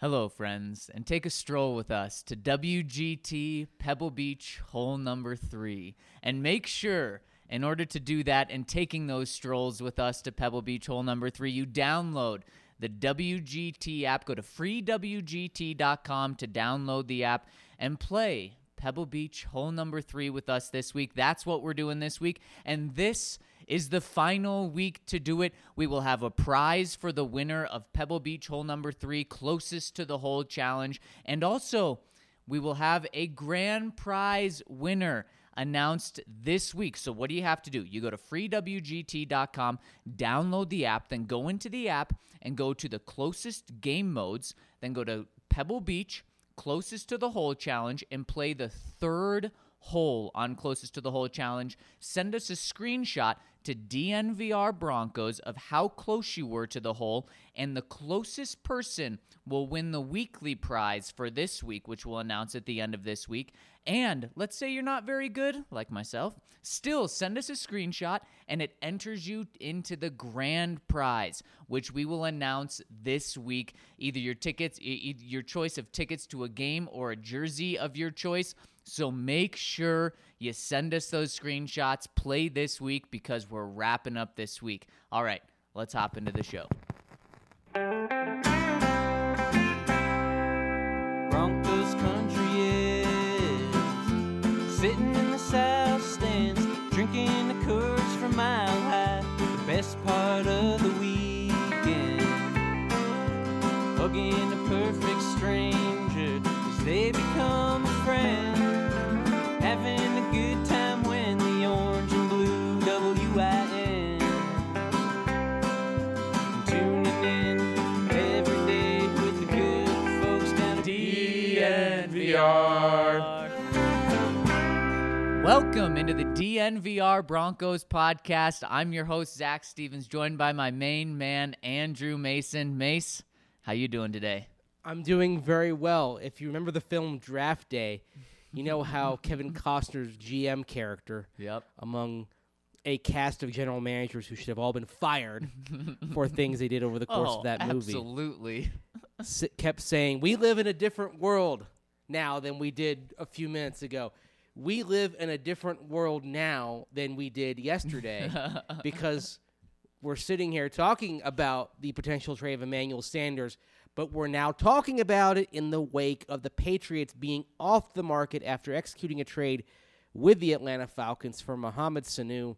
Hello, friends, and take a stroll with us to WGT Pebble Beach hole number three. And make sure, in order to do that and taking those strolls with us to Pebble Beach hole number three, you download the WGT app. Go to freewgt.com to download the app and play Pebble Beach hole number three with us this week. That's what we're doing this week. And this is the final week to do it. We will have a prize for the winner of Pebble Beach hole number three, closest to the hole challenge. And also, we will have a grand prize winner announced this week. So, what do you have to do? You go to freewgt.com, download the app, then go into the app and go to the closest game modes, then go to Pebble Beach, closest to the hole challenge, and play the third hole on closest to the hole challenge. Send us a screenshot to DNVR Broncos of how close you were to the hole, and the closest person will win the weekly prize for this week, which we'll announce at the end of this week. And let's say you're not very good, like myself, still send us a screenshot and it enters you into the grand prize, which we will announce this week. Either your tickets, your choice of tickets to a game or a jersey of your choice. So make sure you send us those screenshots, play this week because we're wrapping up this week. All right, let's hop into the show. Broncos country is sitting Welcome into the DNVR Broncos podcast. I'm your host Zach Stevens, joined by my main man Andrew Mason. Mace, how you doing today? I'm doing very well. If you remember the film Draft Day, you know how Kevin Costner's GM character, Yep. among a cast of general managers who should have all been fired for things they did over the course oh, of that movie, absolutely. s- kept saying, "We live in a different world now than we did a few minutes ago. We live in a different world now than we did yesterday because we're sitting here talking about the potential trade of Emmanuel Sanders, but we're now talking about it in the wake of the Patriots being off the market after executing a trade with the Atlanta Falcons for Mohamed Sanu,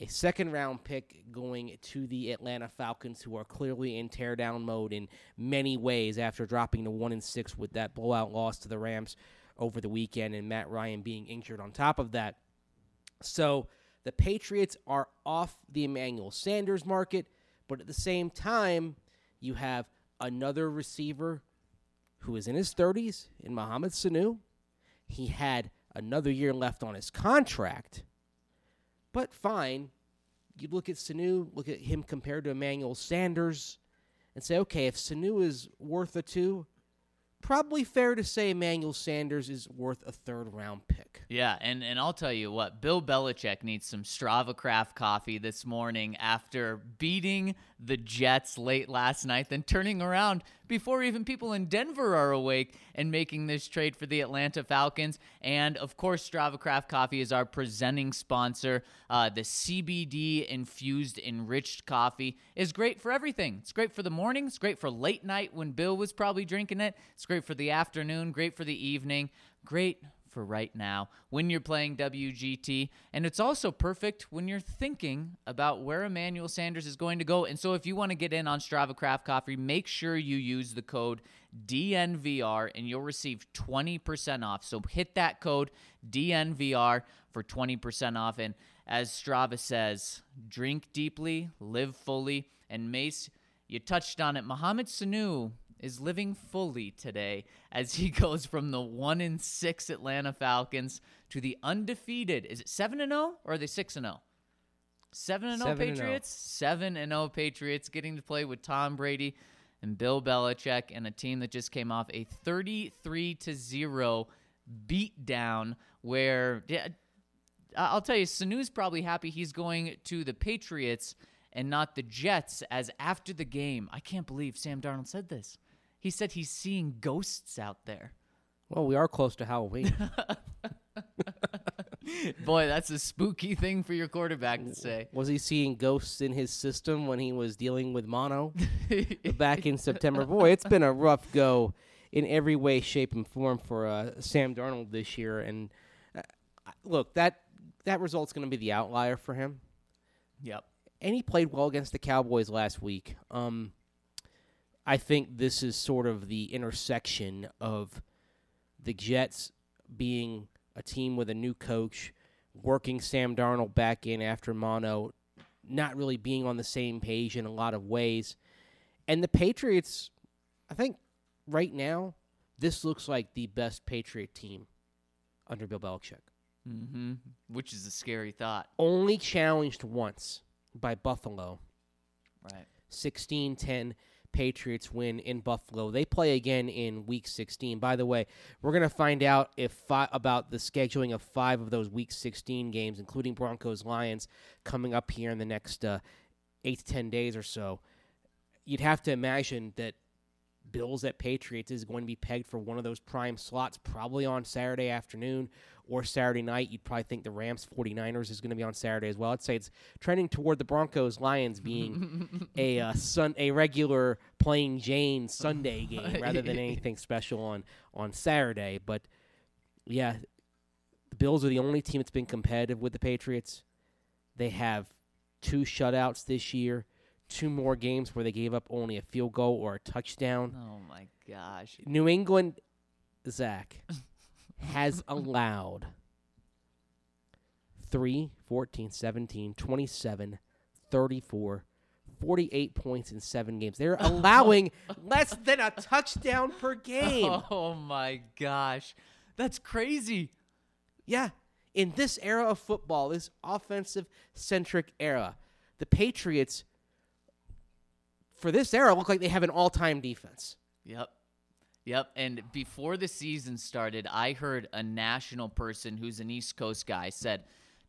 a second round pick going to the Atlanta Falcons, who are clearly in teardown mode in many ways after dropping to one and six with that blowout loss to the Rams over the weekend and Matt Ryan being injured on top of that. So the Patriots are off the Emmanuel Sanders market, but at the same time, you have another receiver who is in his 30s in Mohamed Sanu. He had another year left on his contract, but fine. You look at Sanu, look at him compared to Emmanuel Sanders, and say, okay, if Sanu is worth a two, probably fair to say Emmanuel Sanders is worth a third round pick. Yeah, and, and I'll tell you what, Bill Belichick needs some Strava Craft coffee this morning after beating the Jets late last night, then turning around before even people in Denver are awake and making this trade for the Atlanta Falcons. And of course, Strava Craft Coffee is our presenting sponsor. Uh, the CBD infused enriched coffee is great for everything. It's great for the morning, it's great for late night when Bill was probably drinking it, it's great for the afternoon, great for the evening, great for right now when you're playing WGT. And it's also perfect when you're thinking about where Emmanuel Sanders is going to go. And so if you want to get in on Strava Craft Coffee, make sure you use the code DNVR and you'll receive 20% off. So hit that code DNVR for 20% off. And as Strava says, drink deeply, live fully. And Mace, you touched on it. Mohamed Sanu is living fully today as he goes from the 1 and 6 Atlanta Falcons to the undefeated. Is it 7 and 0 or are they 6 and 0? 7 and 0 7 and 0. Patriots? 7 and 0 Patriots getting to play with Tom Brady and Bill Belichick and a team that just came off a 33 to 0 beatdown where yeah, I'll tell you Sanu's probably happy he's going to the Patriots and not the Jets as after the game. I can't believe Sam Darnold said this. He said he's seeing ghosts out there. Well, we are close to Halloween. Boy, that's a spooky thing for your quarterback to say. was he seeing ghosts in his system when he was dealing with mono back in September? Boy, it's been a rough go in every way, shape, and form for uh, Sam Darnold this year. And uh, look, that that result's going to be the outlier for him. Yep. and he played well against the Cowboys last week. Um, I think this is sort of the intersection of the Jets being a team with a new coach, working Sam Darnold back in after Mono, not really being on the same page in a lot of ways, and the Patriots. I think right now this looks like the best Patriot team under Bill Belichick. Mm-hmm. Which is a scary thought. Only challenged once by Buffalo. Right. 16 10 Patriots win in Buffalo. They play again in week 16. By the way, we're going to find out if fi- about the scheduling of 5 of those week 16 games including Broncos Lions coming up here in the next uh, 8 to 10 days or so. You'd have to imagine that Bills at Patriots is going to be pegged for one of those prime slots probably on Saturday afternoon or Saturday night. You'd probably think the Rams 49ers is going to be on Saturday as well. I'd say it's trending toward the Broncos Lions being a uh, sun a regular playing Jane Sunday game rather than anything special on on Saturday. But yeah, the Bills are the only team that's been competitive with the Patriots. They have two shutouts this year, two more games where they gave up only a field goal or a touchdown. Oh my gosh. New England, Zach, has allowed 3, 14, 17, 27, 34, 48 points in seven games. They're allowing less than a touchdown per game. Oh my gosh. That's crazy. Yeah. In this era of football, this offensive centric era, the Patriots, for this era, look like they have an all time defense. Yep. Yep. And before the season started, I heard a national person who's an East Coast guy said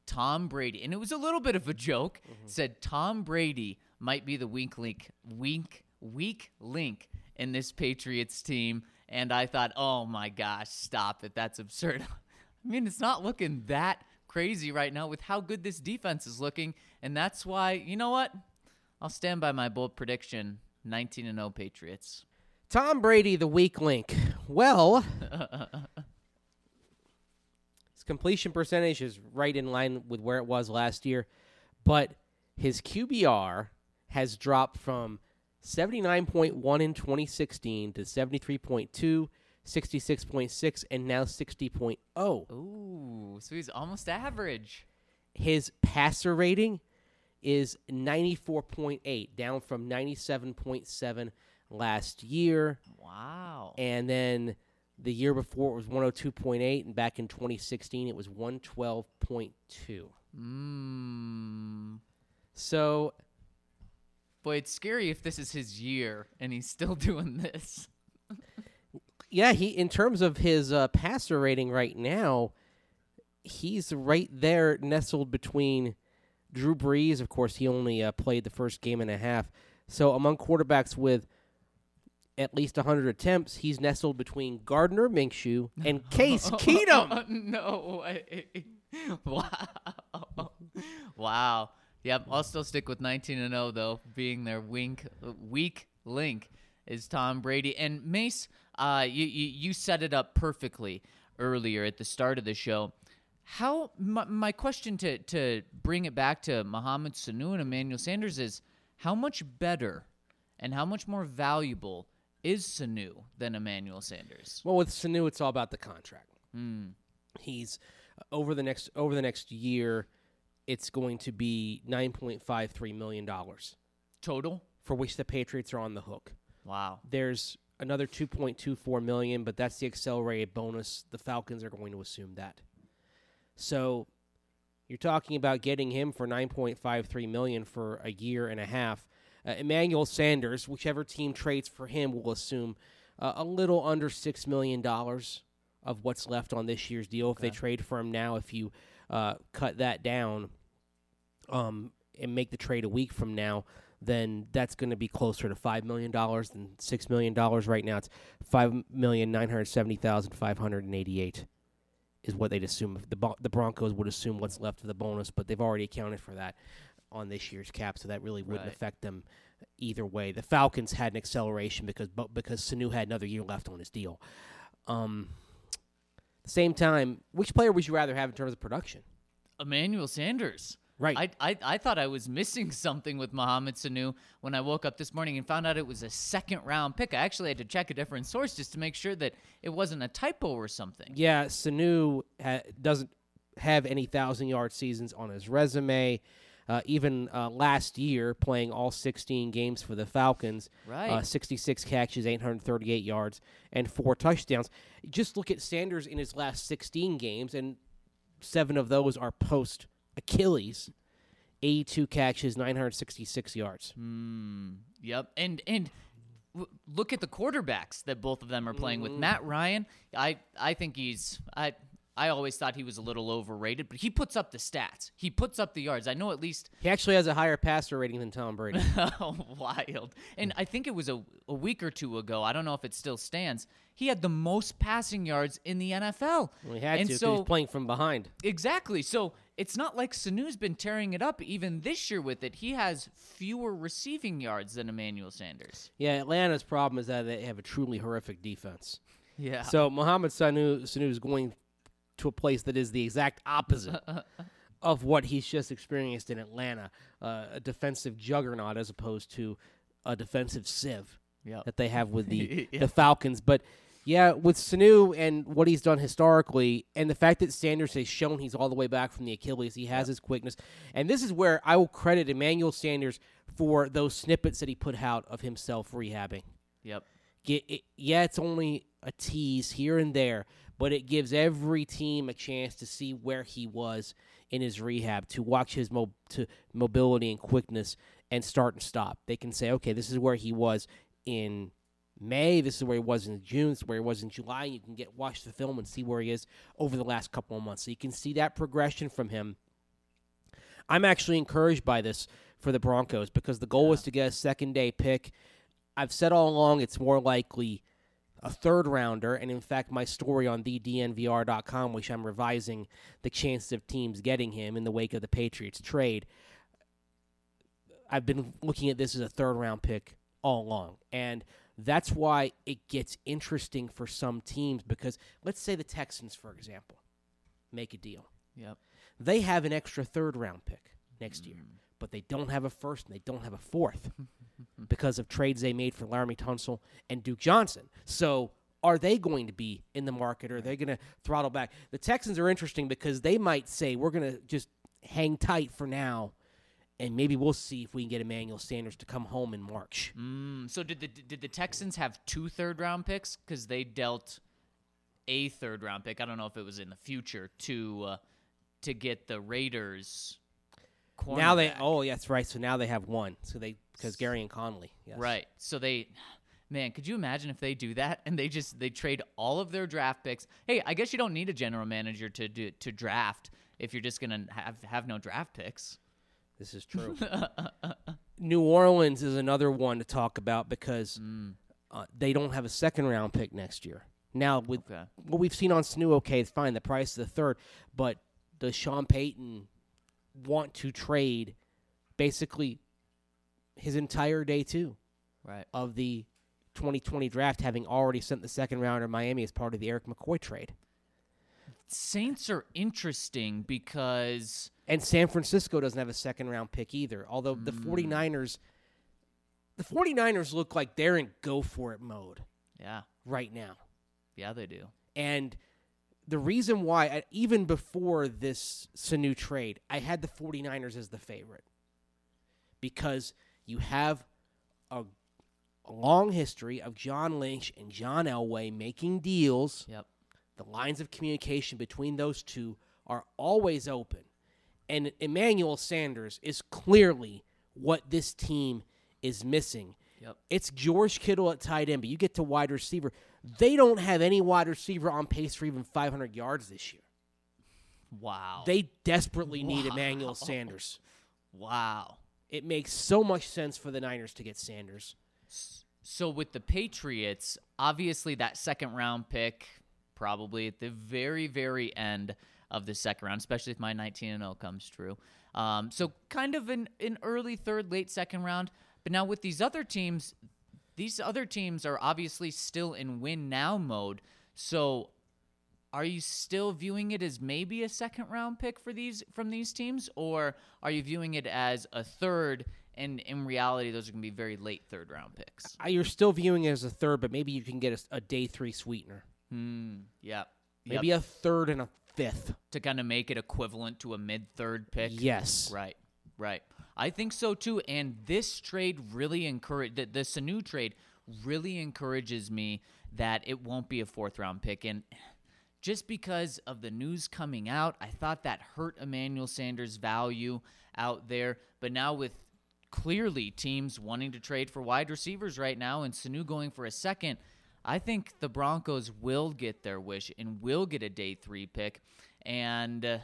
Tom Brady, and it was a little bit of a joke, mm-hmm. said Tom Brady might be the weak link, weak, weak link in this Patriots team. And I thought, oh my gosh, stop it. That's absurd. I mean, it's not looking that crazy right now with how good this defense is looking. And that's why, you know what? I'll stand by my bold prediction 19 and 0 Patriots. Tom Brady, the weak link. Well, his completion percentage is right in line with where it was last year, but his QBR has dropped from 79.1 in 2016 to 73.2, 66.6, and now 60.0. Ooh, so he's almost average. His passer rating is 94.8, down from 97.7 last year. Wow. And then the year before it was 102.8, and back in 2016 it was 112.2. Mmm. So Boy, it's scary if this is his year and he's still doing this. yeah, he in terms of his uh, passer rating right now, he's right there, nestled between Drew Brees. Of course, he only uh, played the first game and a half. So among quarterbacks with at least 100 attempts, he's nestled between Gardner Minshew and Case Keenum. no way. Wow. Wow. Yep, I'll still stick with 19 and 0 though, being their wink weak link is Tom Brady and Mace. Uh, you, you you set it up perfectly earlier at the start of the show. How my, my question to to bring it back to Mohamed Sanu and Emmanuel Sanders is how much better and how much more valuable is Sanu than Emmanuel Sanders? Well, with Sanu, it's all about the contract. He's uh, over the next over the next year. It's going to be nine point five three million dollars, Total? for which the Patriots are on the hook. Wow. There's another two point two four million, but that's the accelerated bonus. The Falcons are going to assume that. So, you're talking about getting him for nine point five three million for a year and a half. Uh, Emmanuel Sanders, whichever team trades for him, will assume uh, a little under six million dollars of what's left on this year's deal. If they trade for him now, if you uh, cut that down, um, and make the trade a week from now, then that's going to be closer to five million dollars than six million dollars. Right now, it's five million nine hundred seventy thousand five hundred and eighty-eight is what they'd assume. The the Broncos would assume what's left of the bonus, but they've already accounted for that on this year's cap, so that really wouldn't Right. affect them either way. The Falcons had an acceleration because bo- because Sanu had another year left on his deal. Um, same time, which player would you rather have in terms of production? Emmanuel Sanders. Right. I, I I thought I was missing something with Mohamed Sanu when I woke up this morning and found out it was a second round pick. I actually had to check a different source just to make sure that it wasn't a typo or something. Yeah, Sanu ha- doesn't have any thousand yard seasons on his resume. Uh, even uh, last year, playing all 16 games for the Falcons, Right. uh, 66 catches, 838 yards, and four touchdowns. Just look at Sanders in his last 16 games, and seven of those are post Achilles. 82 catches, 966 yards. Mm, yep. And and w- look at the quarterbacks that both of them are playing with. Matt Ryan, I I think he's I I always thought he was a little overrated, but he puts up the stats. He puts up the yards. I know at least He actually has a higher passer rating than Tom Brady. wild. And I think it was a, a week or two ago. I don't know if it still stands. He had the most passing yards in the NFL. Well, he had and to because so he's playing from behind. Exactly. So it's not like Sanu's been tearing it up even this year with it. He has fewer receiving yards than Emmanuel Sanders. Yeah, Atlanta's problem is that they have a truly horrific defense. Yeah. So Mohamed Sanu, Sanu is going to a place that is the exact opposite of what he's just experienced in Atlanta, uh, a defensive juggernaut as opposed to a defensive sieve Yep. that they have with the Yeah. the Falcons. But yeah, with Sanu and what he's done historically, and the fact that Sanders has shown he's all the way back from the Achilles, he has his quickness, and this is where I will credit Emmanuel Sanders for those snippets that he put out of himself rehabbing. Yep. Get it, yeah, it's only a tease here and there, but it gives every team a chance to see where he was in his rehab, to watch his mo- to mobility and quickness and start and stop. They can say, okay, this is where he was in May, this is where he was in June, this is where he was in July. You can get watch the film and see where he is over the last couple of months. So you can see that progression from him. I'm actually encouraged by this for the Broncos because the goal was to get a second day pick. I've said all along it's more likely a third rounder, and in fact, my story on thednvr.com, which I'm revising the chances of teams getting him in the wake of the Patriots trade, I've been looking at this as a third round pick all along. And that's why it gets interesting for some teams because let's say the Texans, for example, make a deal Yep. they have an extra third round pick next year, mm. But they don't have a first and they don't have a fourth because of trades they made for Laremy Tunsil and Duke Johnson. So are they going to be in the market or are they going to throttle back? The Texans are interesting because they might say, we're going to just hang tight for now. And maybe we'll see if we can get Emmanuel Sanders to come home in March. Mm, so did the did the Texans have two third round picks because they dealt a third round pick? I don't know if it was in the future to uh, to get the Raiders. Now they, oh, yeah, that's right. So now they have one. So they, because Gareon Conley. Yes. Right. So they man, could you imagine if they do that and they just they trade all of their draft picks? Hey, I guess you don't need a general manager to do to draft if you're just going to have have no draft picks. This is true. New Orleans is another one to talk about because uh, they don't have a second round pick next year. Now, with Okay. what we've seen on Sanu, okay, it's fine. The price is the third, but does Sean Payton want to trade basically his entire day two Right. of the 2020 draft, having already sent the second rounder Miami as part of the Erik McCoy trade? Saints are interesting because And San Francisco doesn't have a second round pick either. Although the mm. 49ers the 49ers look like they're in go for it mode yeah, right now. yeah they do. And the reason why I, even before this Sanu trade, I had the 49ers as the favorite. Because you have a, a long history of John Lynch and John Elway making deals Yep. the lines of communication between those two are always open. And Emmanuel Sanders is clearly what this team is missing. Yep. It's George Kittle at tight end, but you get to wide receiver. They don't have any wide receiver on pace for even 500 yards this year. Wow. They desperately need Emmanuel Sanders. wow. it makes so much sense for the Niners to get Sanders. So with the Patriots, obviously that second round pick, probably at the very, very end of the second round, especially if my 19 and 0 comes true. Um, so kind of an, an early third, late second round. But now with these other teams, these other teams are obviously still in win now mode. So are you still viewing it as maybe a second round pick for these from these teams, or are you viewing it as a third? And in reality, those are going to be very late third round picks. You're still viewing it as a third, but maybe you can get a, a day three sweetener. Hmm. Yeah. Maybe a third and a fifth. to kind of make it equivalent to a mid third pick. Yes. Right. Right. I think so too. And this trade really encourage the, the Sanu trade really encourages me that it won't be a fourth round pick. And just because of the news coming out, I thought that hurt Emmanuel Sanders' value out there. But now with clearly teams wanting to trade for wide receivers right now and Sanu going for a second, I think the Broncos will get their wish and will get a day three pick. And uh,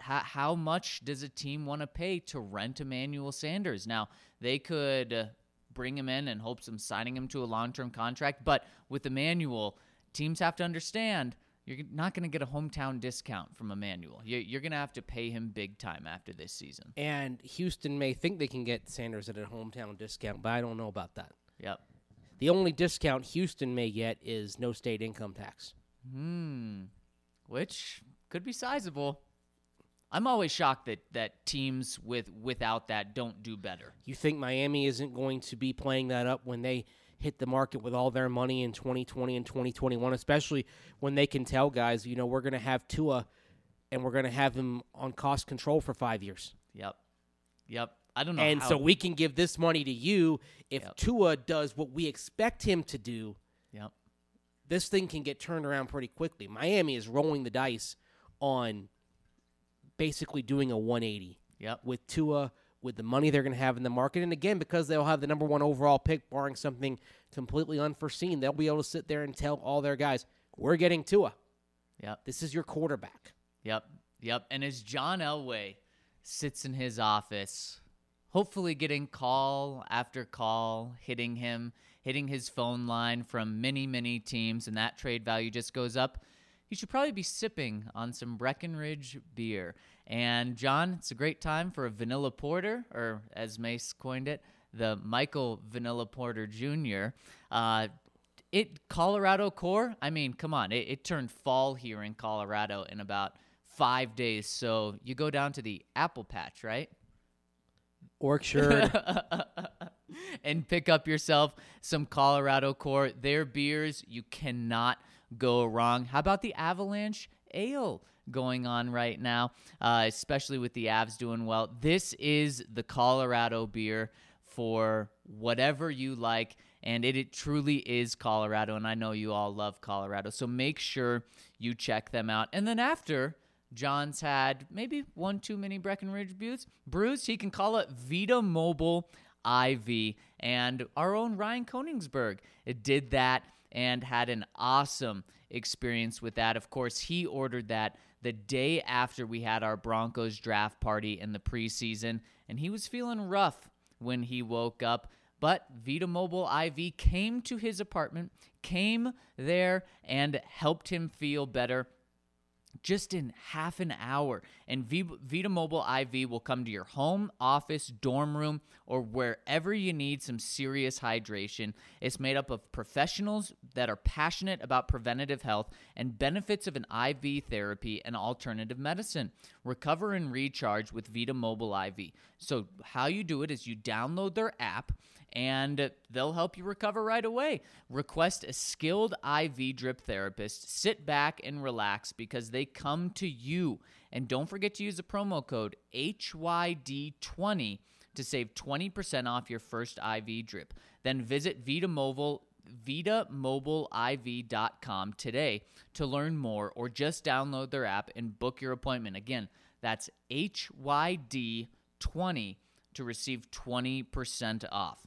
how, how much does a team want to pay to rent Emmanuel Sanders? Now, they could uh, bring him in in hopes of signing him to a long term contract, but with Emmanuel, teams have to understand you're not going to get a hometown discount from Emmanuel. You're, you're going to have to pay him big time after this season. And Houston may think they can get Sanders at a hometown discount, but I don't know about that. Yep. The only discount Houston may get is no state income tax. Hmm. Which could be sizable. I'm always shocked that, that teams with without that don't do better. You think Miami isn't going to be playing that up when they hit the market with all their money in 2020 and 2021, especially when they can tell guys, you know, we're going to have Tua and we're going to have him on cost control for five years. Yep. Yep. I don't know. And how- so we can give this money to you if Yep. Tua does what we expect him to do. Yep. This thing can get turned around pretty quickly. Miami is rolling the dice on basically doing a 180 Yep. with Tua, with the money they're going to have in the market. And again, because they'll have the number one overall pick, barring something completely unforeseen, they'll be able to sit there and tell all their guys, we're getting Tua. Yep. This is your quarterback. Yep. Yep. And as John Elway sits in his office, hopefully getting call after call, hitting him, hitting his phone line from many, many teams, and that trade value just goes up, he should probably be sipping on some Breckenridge beer. And John, it's a great time for a vanilla porter, or as Mace coined it, the Michael Vanilla Porter Jr. Uh, it Colorado core. I mean, come on, it, it turned fall here in Colorado in about five days. So you go down to the apple patch, right? Orchard. and pick up yourself some Colorado core. Their beers, you cannot go wrong. How about the Avalanche Ale going on right now, uh, especially with the Avs doing well? This is the Colorado beer for whatever you like. And it, it truly is Colorado. And I know you all love Colorado. So make sure you check them out. And then after John's had maybe one too many Breckenridge brews. Brews, he can call it Vita Mobile IV. And our own Ryan Koenigsberg did that and had an awesome experience with that. Of course, he ordered that the day after we had our Broncos draft party in the preseason, and he was feeling rough when he woke up. But Vita Mobile IV came to his apartment, came there, and helped him feel better just in half an hour. And Vita Mobile IV will come to your home, office, dorm room, or wherever you need some serious hydration. It's made up of professionals that are passionate about preventative health and benefits of an IV therapy and alternative medicine. Recover and recharge with Vita Mobile IV. So, how you do it is you download their app and they'll help you recover right away. Request a skilled IV drip therapist. Sit back and relax because they come to you. And don't forget to use the promo code HYD20 to save 20% off your first IV drip. Then visit Vita Mobile VitaMobileIV.com today to learn more or just download their app and book your appointment. Again, that's HYD20 to receive 20% off.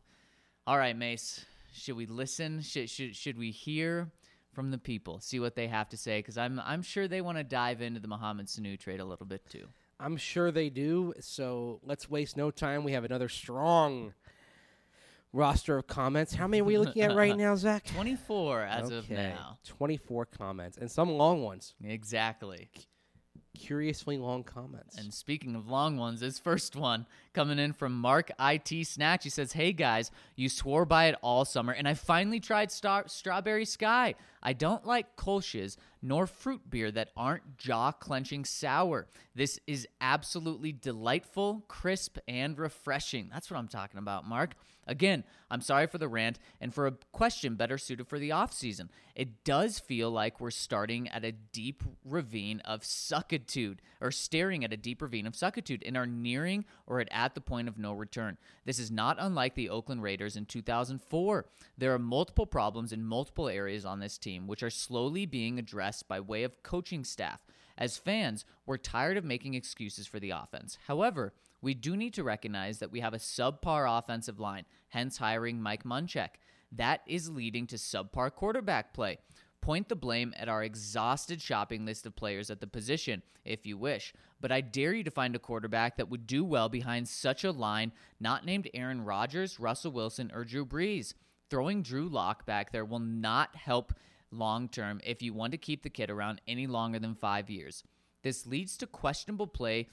All right, Mace. Should we listen? Should should should we hear from the people? See what they have to say because I'm I'm sure they want to dive into the Mohamed Sanu trade a little bit too. I'm sure they do. So let's waste no time. We have another strong roster of comments. How many are we looking at right now, Zach? 24 as of now. 24 comments and some long ones. Exactly. Curiously long comments. And speaking of long ones, this first one coming in from Mark IT Snatch. He says, Hey guys, you swore by it all summer, and I finally tried star- Strawberry Sky. I don't like Kolsch's nor fruit beer that aren't jaw clenching sour. This is absolutely delightful, crisp, and refreshing. That's what I'm talking about, Mark. Again, I'm sorry for the rant and for a question better suited for the off season. It does feel like we're starting at a deep ravine of suckitude, or staring at a deep ravine of suckitude, and are nearing or at, at the point of no return. This is not unlike the Oakland Raiders in 2004. There are multiple problems in multiple areas on this team, which are slowly being addressed by way of coaching staff. As fans, we're tired of making excuses for the offense. However, we do need to recognize that we have a subpar offensive line, hence hiring Mike Munchak. That is leading to subpar quarterback play. Point the blame at our exhausted shopping list of players at the position, if you wish, but I dare you to find a quarterback that would do well behind such a line not named Aaron Rodgers, Russell Wilson, or Drew Brees. Throwing Drew Lock back there will not help long term if you want to keep the kid around any longer than five years. This leads to questionable play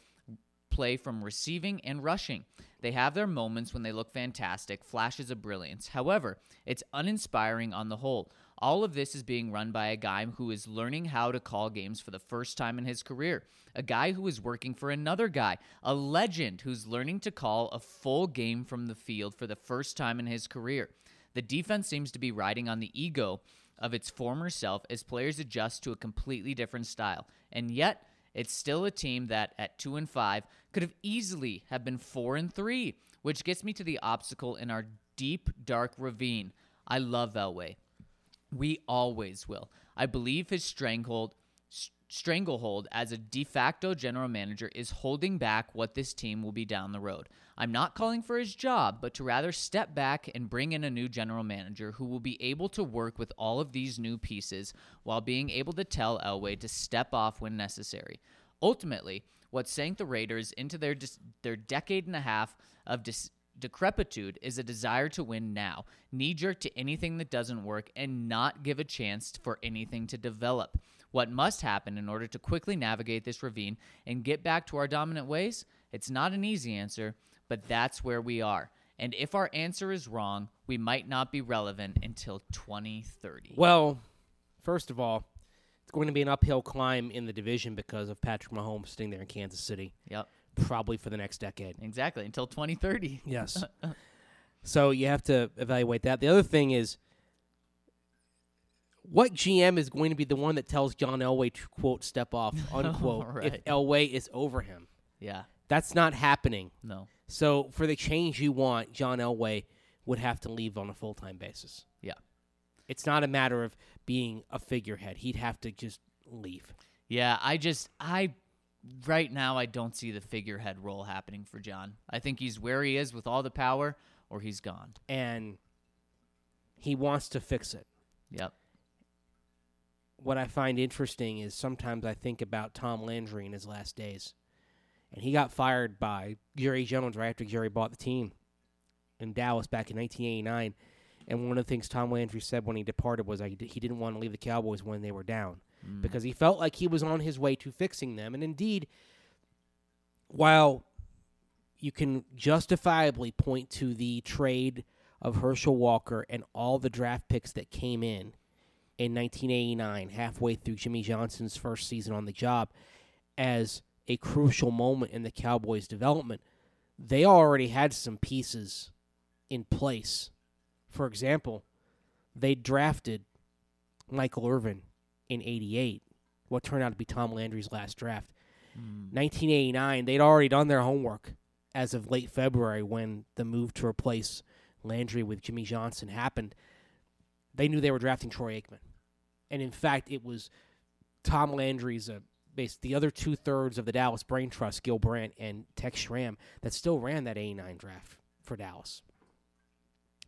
play from receiving and rushing. They have their moments when they look fantastic, flashes of brilliance. However, it's uninspiring on the whole. All of this is being run by a guy who is learning how to call games for the first time in his career. A guy who is working for another guy, a legend who's learning to call a full game from the field for the first time in his career. The defense seems to be riding on the ego of its former self as players adjust to a completely different style. And yet, it's still a team that at 2 and 5 could have easily have been 4 and 3, which gets me to the obstacle in our deep dark ravine. I love Elway. We always will. I believe his stranglehold stranglehold as a de facto general manager is holding back what this team will be down the road. I'm not calling for his job, but to rather step back and bring in a new general manager who will be able to work with all of these new pieces while being able to tell Elway to step off when necessary. Ultimately, what sank the Raiders into their dis- their decade and a half of dis- decrepitude is a desire to win now, knee jerk to anything that doesn't work, and not give a chance for anything to develop. What must happen in order to quickly navigate this ravine and get back to our dominant ways? It's not an easy answer, but that's where we are. And if our answer is wrong, we might not be relevant until 2030. Well, first of all, it's going to be an uphill climb in the division because of Patrick Mahomes sitting there in Kansas City, Yep, probably for the next decade. exactly, until 2030. Yes. so you have to evaluate that. The other thing is, what GM is going to be the one that tells John Elway to quote step off unquote if Elway is over him? Yeah, That's not happening. no. So for the change you want, John Elway would have to leave on a full time basis. Yeah. It's not a matter of being a figurehead. He'd have to just leave. Yeah, I just I right now I don't see the figurehead role happening for John. I think he's where he is with all the power or he's gone. And he wants to fix it. Yep. What I find interesting is sometimes I think about Tom Landry in his last days. And he got fired by Jerry Jones right after Jerry bought the team in Dallas back in 1989. And one of the things Tom Landry said when he departed was he he didn't want to leave the Cowboys when they were down Mm. because he felt like he was on his way to fixing them. And indeed, while you can justifiably point to the trade of Herschel Walker and all the draft picks that came in in 1989, halfway through Jimmy Johnson's first season on the job, as a crucial moment in the Cowboys' development, they already had some pieces in place. For example, they drafted Michael Irvin in 88, what turned out to be Tom Landry's last draft. Mm. 1989, they'd already done their homework as of late February when the move to replace Landry with Jimmy Johnson happened. They knew they were drafting Troy Aikman. And in fact, it was Tom Landry's uh, base, the other two thirds of the Dallas Brain Trust, Gil Brandt and Tex Schramm, that still ran that 89 draft for Dallas.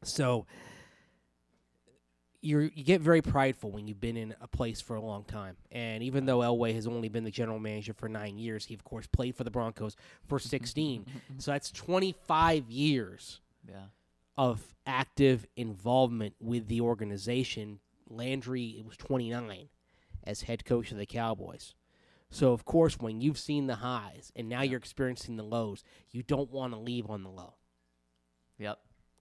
So you're, you get very prideful when you've been in a place for a long time. And even though Elway has only been the general manager for nine years, he of course played for the Broncos for 16. so that's 25 years Yeah. of active involvement with the organization. Landry it was 29 as head coach of the Cowboys. So of course, when you've seen the highs and now you're experiencing the lows, you don't want to leave on the low. Yep.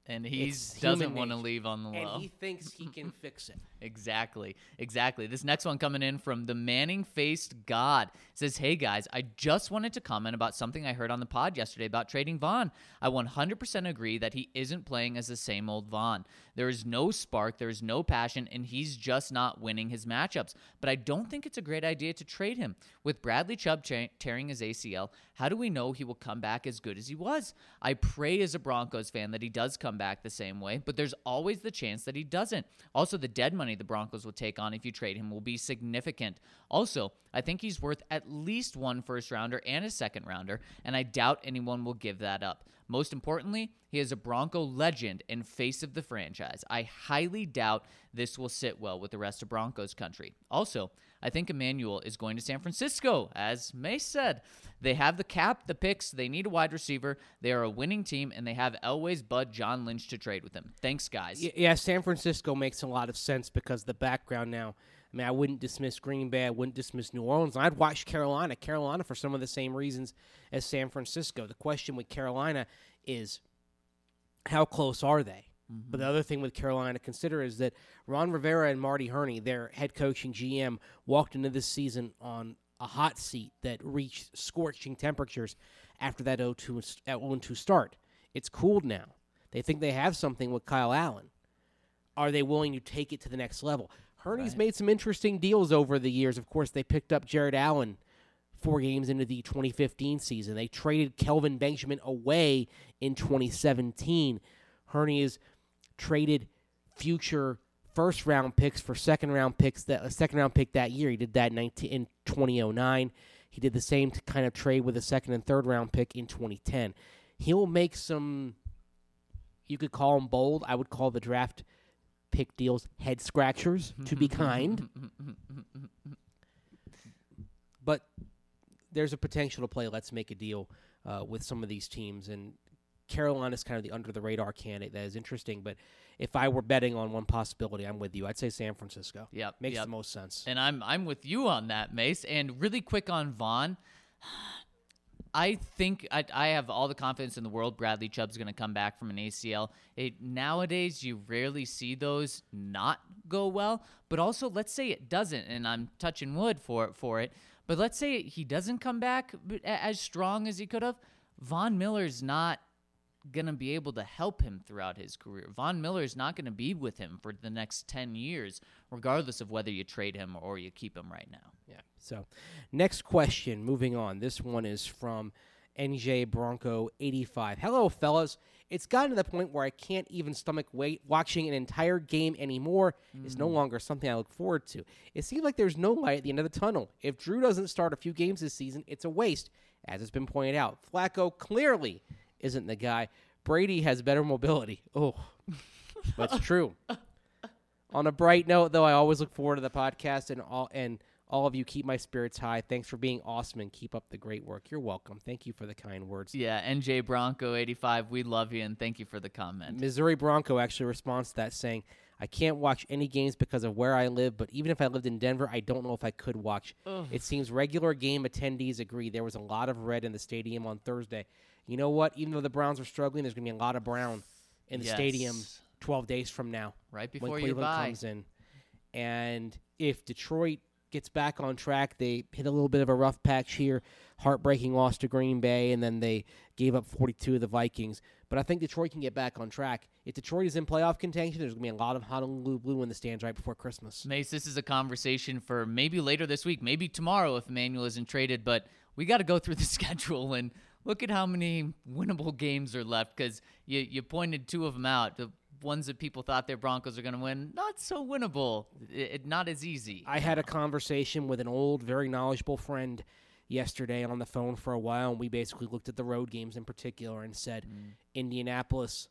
And he doesn't want to leave on the low. And he thinks he can fix it. Exactly. Exactly. This next one coming in from the Manning faced God says, Hey guys, I just wanted to comment about something I heard on the pod yesterday about trading Von. I 100% agree that he isn't playing as the same old Von. There is no spark, there is no passion, and he's just not winning his matchups. But I don't think it's a great idea to trade him. With Bradley Chubb cha- tearing his ACL, how do we know he will come back as good as he was? I pray as a Broncos fan that he does come back the same way, but there's always the chance that he doesn't. Also, the dead money the Broncos will take on if you trade him will be significant. Also, I think he's worth at least one first rounder and a second rounder, and I doubt anyone will give that up. Most importantly, he is a Bronco legend and face of the franchise. I highly doubt this will sit well with the rest of Broncos country. Also, I think Emmanuel is going to San Francisco, as Mace said. They have the cap, the picks, they need a wide receiver, they are a winning team, and they have Elway's bud John Lynch to trade with them. Thanks, guys. Yeah, San Francisco makes a lot of sense because the background now. I mean, I wouldn't dismiss Green Bay. I wouldn't dismiss New Orleans. I'd watch Carolina. Carolina for some of the same reasons as San Francisco. The question with Carolina is how close are they? But the mm-hmm. other thing with Carolina to consider is that Ron Rivera and Marty Hurney, their head coaching GM, walked into this season on a hot seat that reached scorching temperatures after that 0-2 s- at 0-2 start. It's cooled now. They think they have something with Kyle Allen. Are they willing to take it to the next level? Hurney's made some interesting deals over the years. Of course, they picked up Jared Allen four games into the 2015 season. They traded Kelvin Benjamin away in 2017. Herney has traded future first round picks for second round picks that a second round pick that year. He did that in 19, in 2009. He did the same kind of trade with a second and third round pick in 2010. He'll make some you could call them bold. I would call the draft pick deals head scratchers to be kind. but there's a potential to play let's make a deal uh, with some of these teams and Carolina's kind of the under the radar candidate that is interesting but if I were betting on one possibility I'm with you I'd say San Francisco Yep. makes yep. the most sense And I'm I'm with you on that, Mace. And really quick on Von. I think I, I have all the confidence in the world. Bradley Chubb's going to come back from an ACL. It, nowadays, you rarely see those not go well. But also, let's say it doesn't, and I'm touching wood for for it. But let's say he doesn't come back as strong as he could have. Von Miller's not going to be able to help him throughout his career. Von Miller is not going to be with him for the next 10 years, regardless of whether you trade him or you keep him right now. Yeah. So, next question. Moving on. This one is from NJ Bronco 85. Hello, fellas. It's gotten to the point where I can't even stomach wait watching an entire game anymore. It's no mm. longer something I look forward to. It seems like there's no light at the end of the tunnel. If Drew doesn't start a few games this season, it's a waste, as has been pointed out. Flacco clearly isn't the guy. Brady has better mobility. Oh, that's true. On a bright note, though, I always look forward to the podcast and all and all of you keep my spirits high. Thanks for being awesome and keep up the great work. You're welcome. Thank you for the kind words. Yeah, NJ Bronco 85, we love you and thank you for the comment. Missouri Bronco actually responds to that saying, I can't watch any games because of where I live, but even if I lived in Denver, I don't know if I could watch. It seems regular game attendees agree. There was a lot of red in the stadium on Thursday. You know what? Even though the Browns are struggling, there's going to be a lot of brown in the stadium 12 days from now. Right when before you Cleveland comes in. And if Detroit gets back on track, they hit a little bit of a rough patch here, heartbreaking loss to Green Bay, and then they gave up 42 of the Vikings. But I think Detroit can get back on track. If Detroit is in playoff contention, there's going to be a lot of Honolulu blue in the stands right before Christmas. Mace, this is a conversation for maybe later this week, maybe tomorrow if Emmanuel isn't traded, but we got to go through the schedule and look at how many winnable games are left because you, you pointed two of them out. The ones that people thought their Broncos are going to win, not so winnable, it, it- not as easy. I had a conversation with an old, very knowledgeable friend yesterday on the phone for a while, and we basically looked at the road games in particular and said mm. Indianapolis,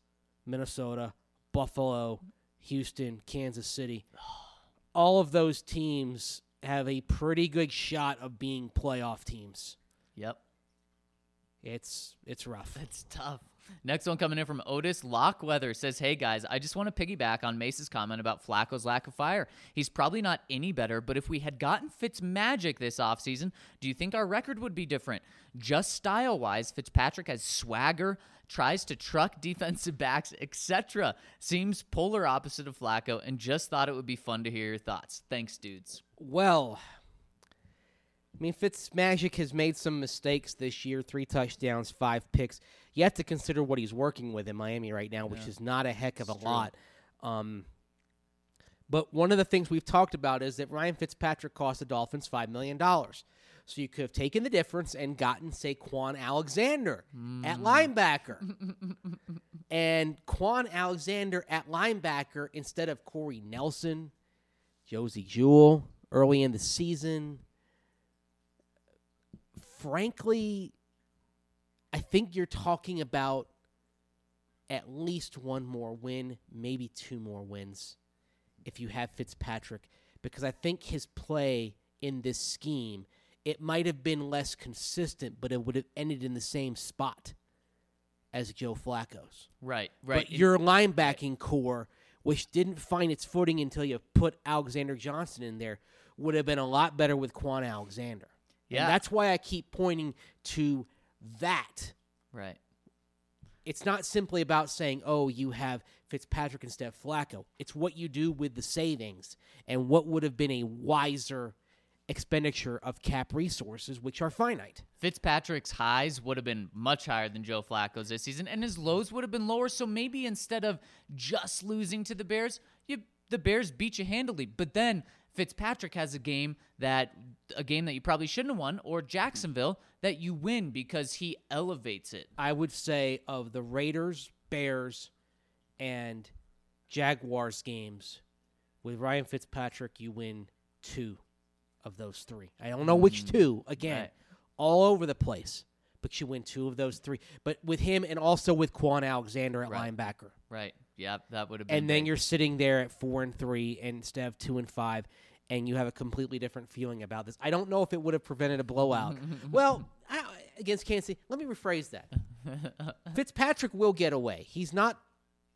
Minnesota, Buffalo, Houston, Kansas City. All of those teams have a pretty good shot of being playoff teams. Yep. It's it's rough. It's tough. Next one coming in from Otis Lockweather says, Hey guys, I just want to piggyback on Mace's comment about Flacco's lack of fire. He's probably not any better, but if we had gotten Fitz magic this offseason, do you think our record would be different? Just style wise, Fitzpatrick has swagger, tries to truck defensive backs, etc. Seems polar opposite of Flacco, and just thought it would be fun to hear your thoughts. Thanks, dudes. Well, I mean, Fitzmagic has made some mistakes this year three touchdowns, five picks. You have to consider what he's working with in Miami right now, which Yeah. is not a heck of a true. lot. Um, but one of the things we've talked about is that Ryan Fitzpatrick cost the Dolphins $5 million. So you could have taken the difference and gotten Saquon Alexander at linebacker. and Kwon Alexander at linebacker instead of Corey Nelson, Josey Jewell early in the season. Frankly, I think you're talking about at least one more win, maybe two more wins if you have Fitzpatrick because I think his play in this scheme it might have been less consistent, but it would have ended in the same spot as Joe Flacco's. Right, right. But your linebacking corps, which didn't find its footing until you put Alexander Johnson in there, would have been a lot better with Kwon Alexander. Yeah. And that's why I keep pointing to that. right. It's not simply about saying, oh, you have Fitzpatrick and Steph Flacco. It's what you do with the savings and what would have been a wiser expenditure of cap resources, which are finite. Fitzpatrick's highs would have been much higher than Joe Flacco's this season, and his lows would have been lower. So maybe instead of just losing to the Bears, you the Bears beat you handily. But then Fitzpatrick has a game that a game that you probably shouldn't have won, or Jacksonville that you win because he elevates it. I would say of the Raiders, Bears, and Jaguars games, with Ryan Fitzpatrick, you win two of those three. I don't know which mm. two. Again, Right. all over the place, but you win two of those three. But with him and also with Kwon Alexander at Right. linebacker, Right? Yeah, that would have been. and then you're sitting there at four and three instead of two and five. And you have a completely different feeling about this. I don't know if it would have prevented a blowout. well, I, against Kansas City, let me rephrase that. Fitzpatrick will get away. He's not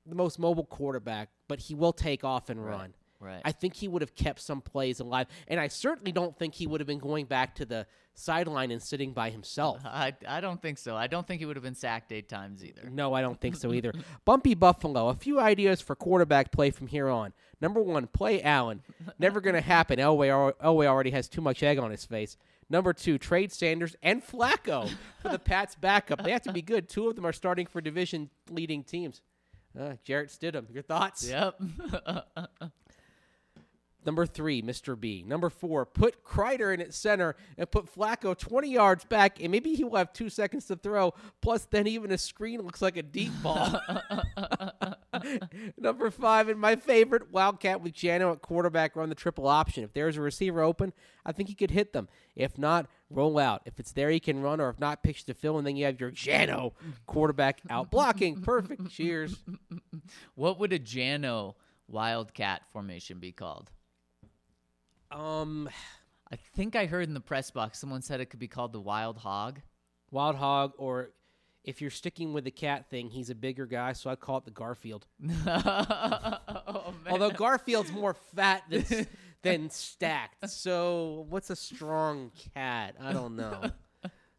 the most mobile quarterback, but he will take off and Right. run. Right. I think he would have kept some plays alive, and I certainly don't think he would have been going back to the sideline and sitting by himself. I, I don't think so. I don't think he would have been sacked eight times either. No, I don't think so either. Bumpy Buffalo. A few ideas for quarterback play from here on. Number one, play Allen. Never going to happen. Elway, Elway already has too much egg on his face. Number two, trade Sanders and Flacco for the Pats' backup. They have to be good. Two of them are starting for division leading teams. Uh, Jarrett Stidham, your thoughts? Yep. Number three, Mr. B. Number four, put Kreiter in at center and put Flacco 20 yards back, and maybe he will have two seconds to throw. Plus, then even a screen looks like a deep ball. Number five, and my favorite, Wildcat with Jano at quarterback, run the triple option. If there's a receiver open, I think he could hit them. If not, roll out. If it's there, he can run, or if not, pitch to Phil, and then you have your Jano quarterback out blocking. Perfect. Cheers. what would a Jano Wildcat formation be called? Um, I think I heard in the press box someone said it could be called the Wild Hog. Wild Hog, or if you're sticking with the cat thing, he's a bigger guy, so I call it the Garfield. oh. Although Garfield's more fat than, s- than stacked. So what's a strong cat? I don't know.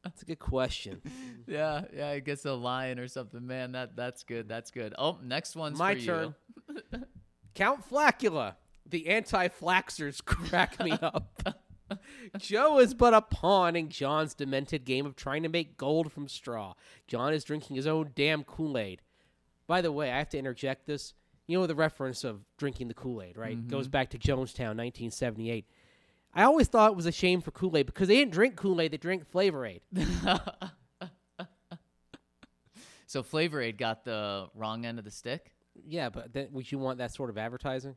That's a good question. yeah, yeah, I guess a lion or something. Man, that that's good. That's good. Oh, next one's My for you. turn. Count Flacula. The anti-flaxers crack me up. Joe is but a pawn in John's demented game of trying to make gold from straw. John is drinking his own damn Kool-Aid. By the way, I have to interject this. You know the reference of drinking the Kool-Aid, right? Mm-hmm. Goes back to Jonestown, 1978. I always thought it was a shame for Kool-Aid because they didn't drink Kool-Aid; they drank Flavor Aid. So Flavor Aid got the wrong end of the stick. Yeah, but then, would you want that sort of advertising?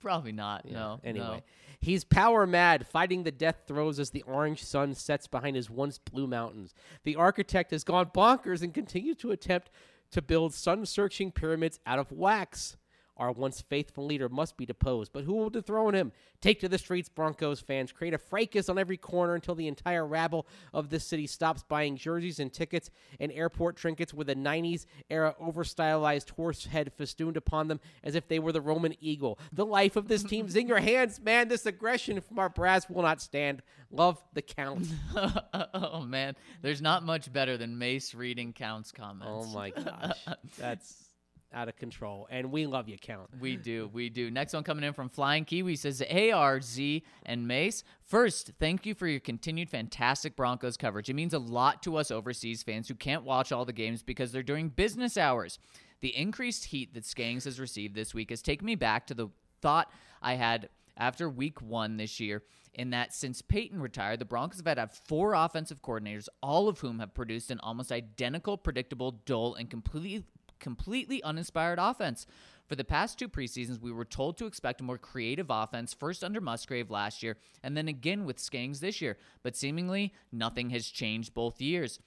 Probably not. Yeah, No. Anyway, no. he's power mad, fighting the death throes as the orange sun sets behind his once blue mountains. The architect has gone bonkers and continues to attempt to build sun searching pyramids out of wax. Our once faithful leader must be deposed, but who will dethrone him? Take to the streets, Broncos fans. Create a fracas on every corner until the entire rabble of this city stops buying jerseys and tickets and airport trinkets with a 90s era over-stylized horse head festooned upon them as if they were the Roman eagle. The life of this team's in your hands, man. This aggression from our brass will not stand. Love the count. oh man, there's not much better than Mace reading Count's comments. Oh my gosh. That's out of control. And we love you, Count. We do, we do. Next one coming in from Flying Kiwi says, ARZ and Mace. First, thank you for your continued fantastic Broncos coverage. It means a lot to us overseas fans who can't watch all the games because they're during business hours. The increased heat that Skangs has received this week has taken me back to the thought I had after week one this year, in that since Peyton retired, the Broncos have had, had four offensive coordinators, all of whom have produced an almost identical, predictable, dull, and completely completely uninspired offense. For the past two preseasons, we were told to expect a more creative offense, first under Musgrave last year, and then again with Skangs this year, but seemingly nothing has changed both years.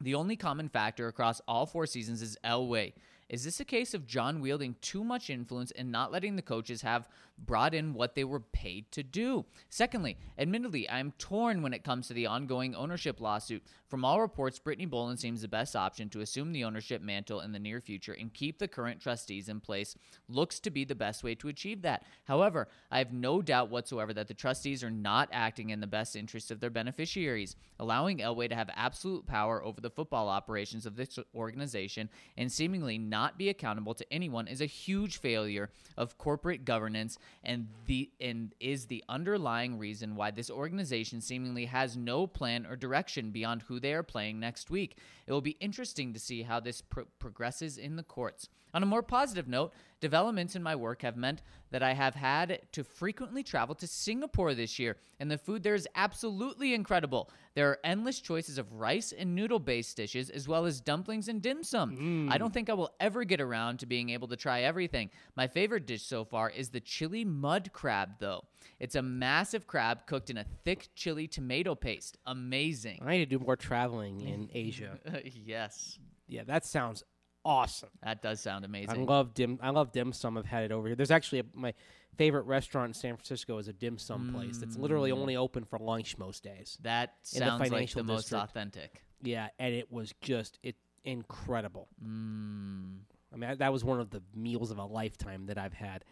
The only common factor across all four seasons is Elway. Is this a case of John wielding too much influence and not letting the coaches have brought in what they were paid to do? Secondly, admittedly, I'm torn when it comes to the ongoing ownership lawsuit. From all reports, Brittany Bowlen seems the best option to assume the ownership mantle in the near future and keep the current trustees in place. Looks to be the best way to achieve that. However, I have no doubt whatsoever that the trustees are not acting in the best interest of their beneficiaries, allowing Elway to have absolute power over the football operations of this organization and seemingly not be accountable to anyone is a huge failure of corporate governance and the and is the underlying reason why this organization seemingly has no plan or direction beyond who they are playing next week. It will be interesting to see how this pro- progresses in the courts. On a more positive note, developments in my work have meant that I have had to frequently travel to Singapore this year, and the food there is absolutely incredible. There are endless choices of rice and noodle based dishes, as well as dumplings and dim sum. I mm. don't think I will ever get around to being able to try everything. My favorite dish so far is the chili mud crab, though. It's a massive crab cooked in a thick chili tomato paste. Amazing. I need to do more traveling in Asia. yes, Yeah, that sounds awesome. that does sound amazing. I love dim. I love dim sum. I've had it over here. There's actually a, my favorite restaurant in San Francisco is a dim sum place that's literally only open for lunch most days. that in the sounds like the most district. authentic. Yeah, and it was just it incredible. Mm. I mean, that was one of the meals of a lifetime that I've had.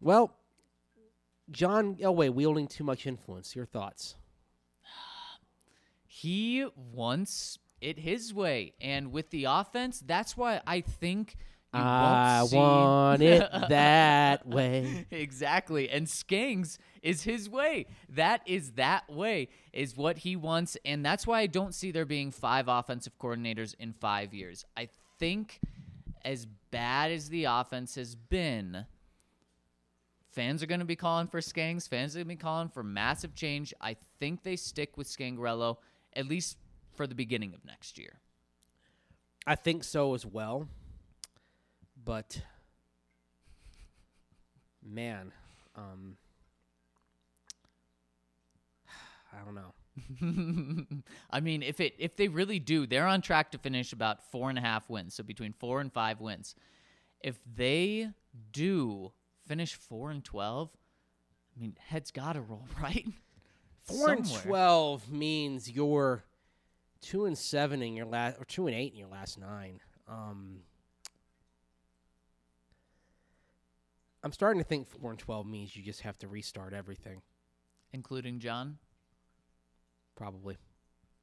Well, John Elway wielding too much influence. Your thoughts? He wants it his way, and with the offense, that's why I think you I want it that way. exactly. And Skangs is his way. That is that way is what he wants, and that's why I don't see there being five offensive coordinators in five years. I think as bad as the offense has been, fans are going to be calling for Skangs. Fans are going to be calling for massive change. I think they stick with Scangarello at least for the beginning of next year. I think so as well. But man, um I don't know. I mean, if it if they really do, they're on track to finish about four and a half wins, so between four and five wins. If they do finish four and twelve, I mean, heads gotta roll, right? Four and twelve means you're two and seven in your last or two and eight in your last nine. Um I'm starting to think four and twelve means you just have to restart everything. including John. Probably.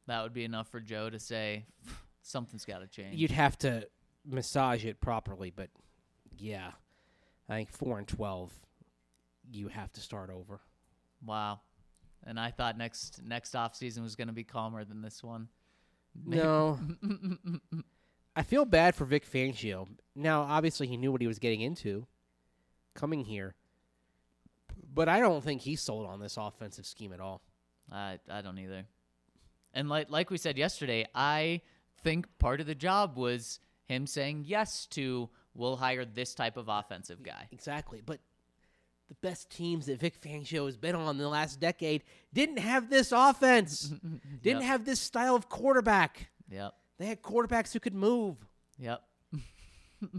That would be enough for Joe to say something's got to change. You'd have to massage it properly, but yeah. I think four and twelve you have to start over. wow. And I thought next next off season was going to be calmer than this one. No. I feel bad for Vic Fangio. Now, obviously, he knew what he was getting into coming here, but I don't think he sold on this offensive scheme at all. I I don't either. And like like we said yesterday, I think part of the job was him saying yes to we'll hire this type of offensive guy. Exactly, but the best teams that Vic Fangio has been on in the last decade didn't have this offense, didn't Yep. have this style of quarterback. Yep. They had quarterbacks who could move. Yep.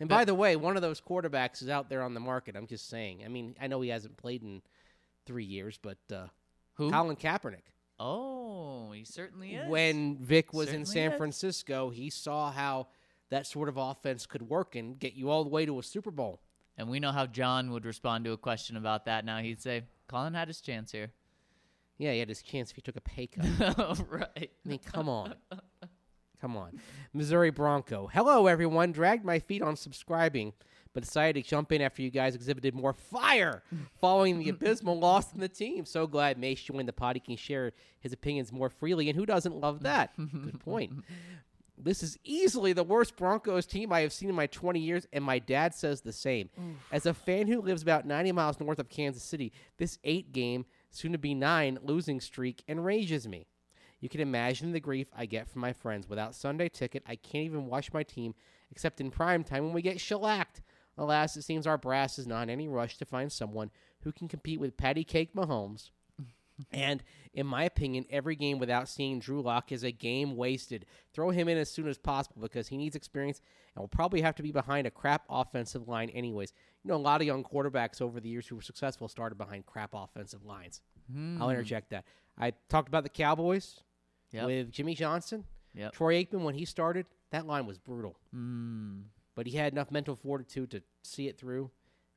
And by the way, one of those quarterbacks is out there on the market. I'm just saying. I mean, I know he hasn't played in three years, but uh, Who? Colin Kaepernick. Oh, he certainly is. When Vic was in San is. Francisco, he saw how that sort of offense could work and get you all the way to a Super Bowl. And we know how John would respond to a question about that. Now he'd say, "Colin had his chance here." Yeah, he had his chance if he took a pay cut. right. I mean, come on. Come on. Missouri Bronco. Hello, everyone. Dragged my feet on subscribing, but decided to jump in after you guys exhibited more fire following the abysmal loss in the team. So glad Mace joined the pod. He can share his opinions more freely, and who doesn't love that? Good point. This is easily the worst Broncos team I have seen in my 20 years, and my dad says the same. As a fan who lives about 90 miles north of Kansas City, this eight game, soon to be nine, losing streak enrages me. You can imagine the grief I get from my friends. Without Sunday ticket, I can't even watch my team except in prime time when we get shellacked. Alas, it seems our brass is not in any rush to find someone who can compete with Patty Cake Mahomes. And in my opinion, every game without seeing Drew Lock is a game wasted. Throw him in as soon as possible because he needs experience and will probably have to be behind a crap offensive line anyways. You know, a lot of young quarterbacks over the years who were successful started behind crap offensive lines. I'll interject that. I talked about the Cowboys Yep. with Jimmy Johnson. Yep. Troy Aikman, when he started, that line was brutal. Mm. But he had enough mental fortitude to see it through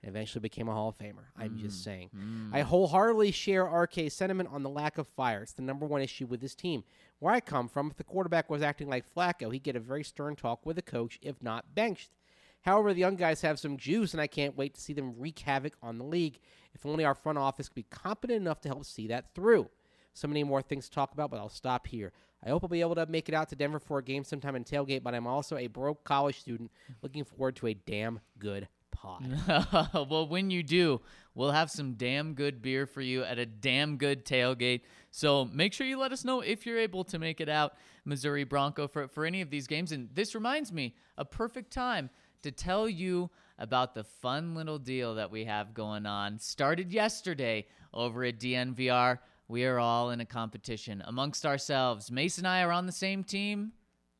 eventually became a Hall of Famer. I'm just mm. saying. Mm. I wholeheartedly share RK's sentiment on the lack of fire. It's the number one issue with this team. Where I come from, if the quarterback was acting like Flacco, he'd get a very stern talk with the coach, if not benched. However, the young guys have some juice, and I can't wait to see them wreak havoc on the league. If only our front office could be competent enough to help see that through. So many more things to talk about, but I'll stop here. I hope I'll be able to make it out to Denver for a game sometime in tailgate, but I'm also a broke college student looking forward to a damn good pod. well, when you do, we'll have some damn good beer for you at a damn good tailgate. So make sure you let us know if you're able to make it out, Missouri Bronco, for, for any of these games. And this reminds me, a perfect time to tell you about the fun little deal that we have going on. Started yesterday over at DNVR. We are all in a competition amongst ourselves. Mace and I are on the same team.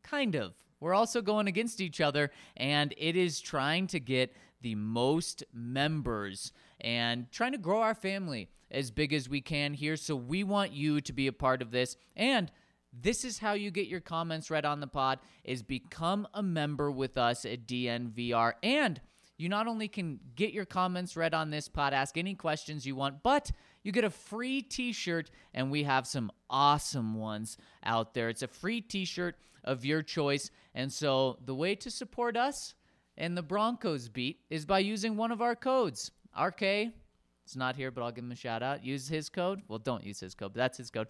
Kind of. We're also going against each other, and it is trying to get the most members and trying to grow our family as big as we can here. So we want you to be a part of this. And this is how you get your comments read on the pod is become a member with us at DNVR. And you not only can get your comments read on this pod, ask any questions you want, but you get a free t shirt, and we have some awesome ones out there. It's a free t shirt of your choice. And so the way to support us and the Broncos beat is by using one of our codes. RK, it's not here, but I'll give him a shout out. Use his code. Well, don't use his code, but that's his code.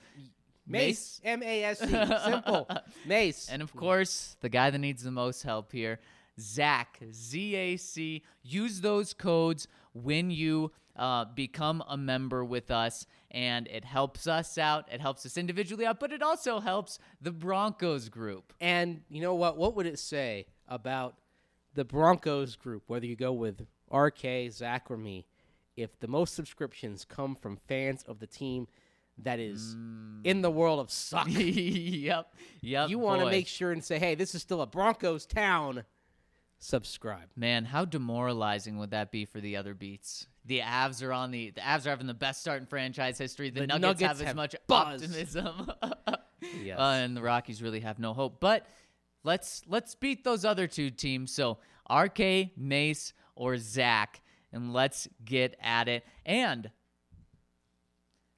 Mace, M A S E, simple. Mace. And of course, the guy that needs the most help here, Zach, Z A C. Use those codes when you uh, become a member with us, and it helps us out. It helps us individually out, but it also helps the Broncos group. And you know what? What would it say about the Broncos group, whether you go with RK, Zach, or me, if the most subscriptions come from fans of the team that is in the world of suck? yep, yep. you want to make sure and say, hey, this is still a Broncos town. Subscribe. Man, how demoralizing would that be for the other beats? The Avs are on the the Avs are having the best start in franchise history. The, The Nuggets, Nuggets have as much buzz. optimism. Yes. Uh, and the Rockies really have no hope. But let's let's beat those other two teams. So RK, Mace, or Zach, and let's get at it. And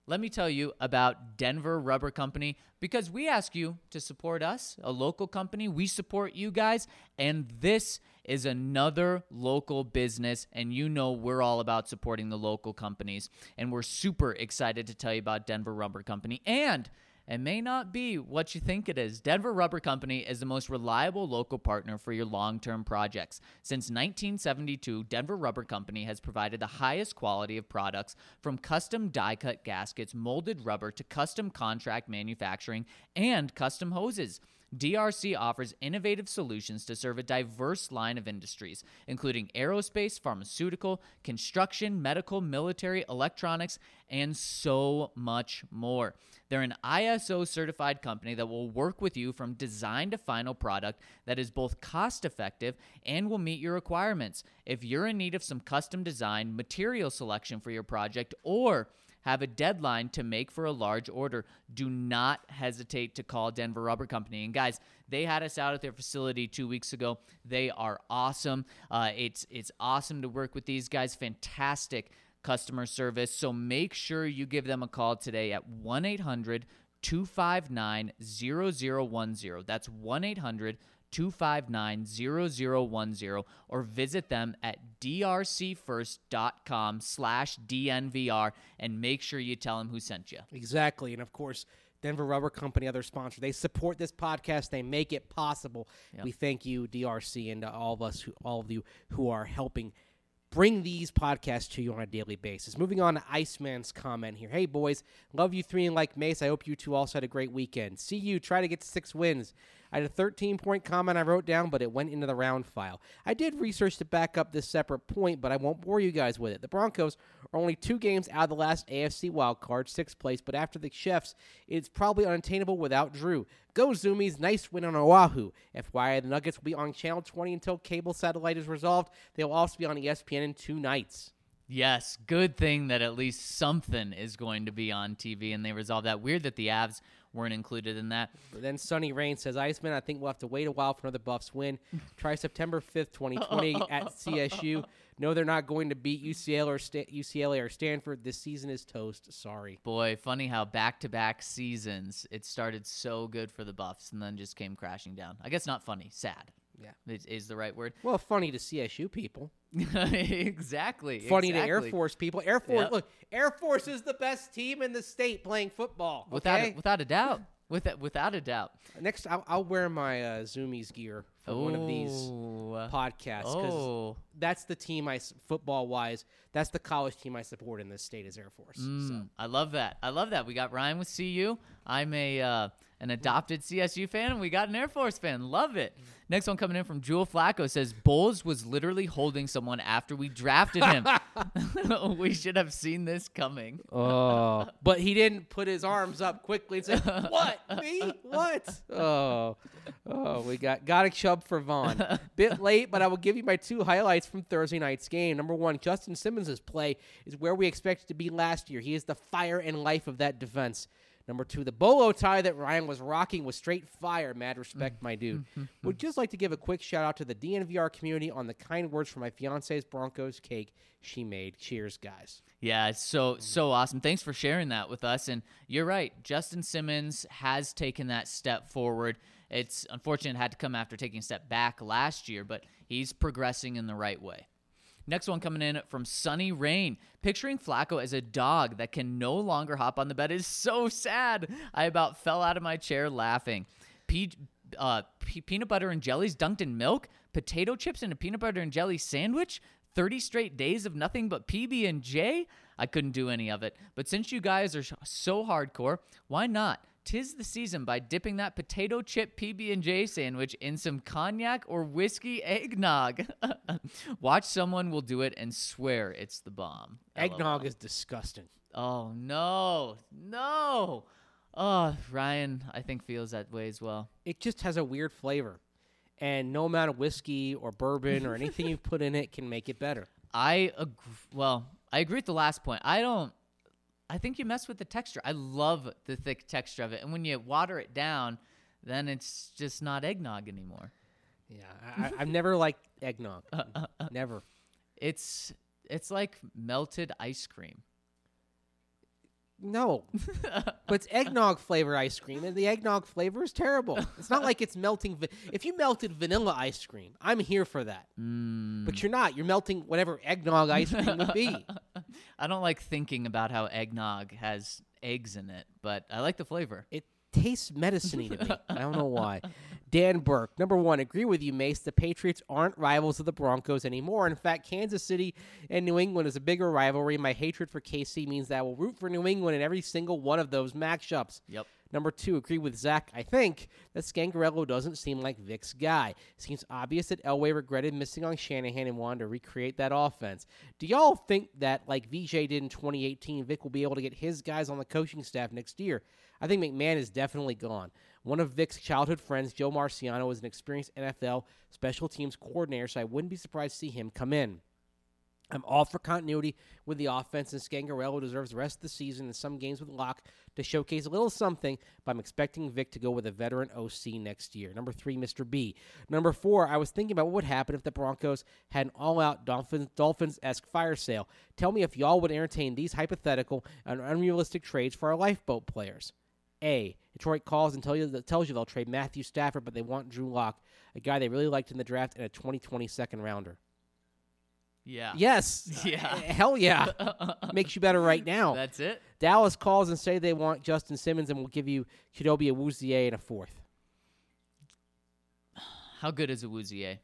let me tell you about Denver Rubber Company because we ask you to support us, a local company. We support you guys, and this is another local business. And you know, we're all about supporting the local companies. And we're super excited to tell you about Denver Rubber Company. And it may not be what you think it is. Denver Rubber Company is the most reliable local partner for your long term projects. Since 1972, Denver Rubber Company has provided the highest quality of products from custom die cut gaskets, molded rubber to custom contract manufacturing and custom hoses. DRC offers innovative solutions to serve a diverse line of industries, including aerospace, pharmaceutical, construction, medical, military, electronics, and so much more. They're an ISO certified company that will work with you from design to final product that is both cost effective and will meet your requirements. If you're in need of some custom design, material selection for your project, or have a deadline to make for a large order, do not hesitate to call Denver Rubber Company. And guys, they had us out at their facility two weeks ago. They are awesome. Uh, it's it's awesome to work with these guys. Fantastic customer service. So make sure you give them a call today at 1 800 259 0010. That's 1 800 259 0010 or visit them at drcfirst.com slash DNVR and make sure you tell them who sent you. Exactly. And of course, Denver Rubber Company, other sponsor, they support this podcast. They make it possible. Yep. We thank you, DRC, and to all of us, who, all of you who are helping bring these podcasts to you on a daily basis. Moving on to Iceman's comment here. Hey, boys, love you three and like Mace. I hope you two also had a great weekend. See you. Try to get six wins. I had a 13 point comment I wrote down, but it went into the round file. I did research to back up this separate point, but I won't bore you guys with it. The Broncos are only two games out of the last AFC wildcard, sixth place, but after the Chefs, it's probably unattainable without Drew. Go Zoomies, nice win on Oahu. FYI, the Nuggets will be on Channel 20 until cable satellite is resolved. They will also be on ESPN in two nights. Yes, good thing that at least something is going to be on TV and they resolve that. Weird that the Avs weren't included in that. But then Sonny Rain says, Iceman, I think we'll have to wait a while for another Buffs win. Try September 5th, 2020 at CSU. No, they're not going to beat UCL or Sta- UCLA or Stanford. This season is toast. Sorry. Boy, funny how back to back seasons it started so good for the Buffs and then just came crashing down. I guess not funny, sad. Yeah. Is, is the right word. Well, funny to CSU people. exactly. Funny to Air. Force people. Air Force, Yep. look, Air Force is the best team in the state playing football. Without okay? a, without a doubt. With without a doubt. Next, I'll, I'll wear my uh, Zoomies gear for one of these podcasts because Oh, that's the team I football wise. That's the college team I support in this state is Air Force. So. mm, I love that. I love that. We got Ryan with CU. I'm a uh, an mm-hmm. adopted CSU fan, and we got an Air Force fan. Love it. Mm-hmm. Next one coming in from Jewel Flacco says Bolles was literally holding someone after we drafted him. we should have seen this coming. Oh, but he didn't put his arms up quickly and say, "What me? What?" Oh, oh, we got got a chub for Von. Bit late, but I will give you my two highlights from Thursday night's game. Number one, Justin Simmons' play is where we expected to be last year. He is the fire and life of that defense. Number two, the bolo tie that Ryan was rocking was straight fire. Mad respect, mm. my dude. Mm-hmm, Would mm-hmm. just like to give a quick shout out to the DNVR community on the kind words for my fiance's Broncos cake she made. Cheers, guys. Yeah, it's so so awesome. Thanks for sharing that with us. And you're right, Justin Simmons has taken that step forward. It's unfortunate it had to come after taking a step back last year, but he's progressing in the right way. Next one coming in from Sunny Rain. Picturing Flacco as a dog that can no longer hop on the bed is so sad. I about fell out of my chair laughing. Uh, pe- peanut butter and jellies dunked in milk, potato chips in a peanut butter and jelly sandwich, 30 straight days of nothing but PB and J. I couldn't do any of it. But since you guys are so hardcore, why not? Tis the season by dipping that potato chip PB and J sandwich in some cognac or whiskey eggnog. Watch someone will do it and swear it's the bomb. Eggnog LOL. is disgusting. Oh no, no. Oh, Ryan, I think feels that way as well. It just has a weird flavor. And no amount of whiskey or bourbon or anything you put in it can make it better. I agree. Well, I agree with the last point. I don't. I think you mess with the texture. I love the thick texture of it, and when you water it down, then it's just not eggnog anymore. Yeah, I, I've never liked eggnog. never. It's it's like melted ice cream. No, but it's eggnog flavor ice cream, and the eggnog flavor is terrible. It's not like it's melting. Va- if you melted vanilla ice cream, I'm here for that. Mm. But you're not. You're melting whatever eggnog ice cream would be. I don't like thinking about how eggnog has eggs in it, but I like the flavor. It tastes medicine to me. I don't know why. Dan Burke, number one, agree with you, Mace. The Patriots aren't rivals of the Broncos anymore. In fact, Kansas City and New England is a bigger rivalry. My hatred for KC means that I will root for New England in every single one of those matchups. Yep. Number two, agree with Zach. I think that Scangarello doesn't seem like Vic's guy. Seems obvious that Elway regretted missing on Shanahan and wanted to recreate that offense. Do y'all think that, like VJ did in 2018, Vic will be able to get his guys on the coaching staff next year? I think McMahon is definitely gone. One of Vic's childhood friends, Joe Marciano, is an experienced NFL special teams coordinator, so I wouldn't be surprised to see him come in. I'm all for continuity with the offense, and Scangarello deserves the rest of the season and some games with Lock to showcase a little something, but I'm expecting Vic to go with a veteran OC next year. Number three, Mr. B. Number four, I was thinking about what would happen if the Broncos had an all out Dolphins esque fire sale. Tell me if y'all would entertain these hypothetical and unrealistic trades for our lifeboat players. A. Detroit calls and tell you, tells you they'll trade Matthew Stafford, but they want Drew Lock, a guy they really liked in the draft, and a 2020 second rounder. Yeah. Yes. Yeah. Uh, hell yeah. Makes you better right now. That's it. Dallas calls and say they want Justin Simmons and will give you Chidobe Awuzie and a fourth. How good is Awuzie?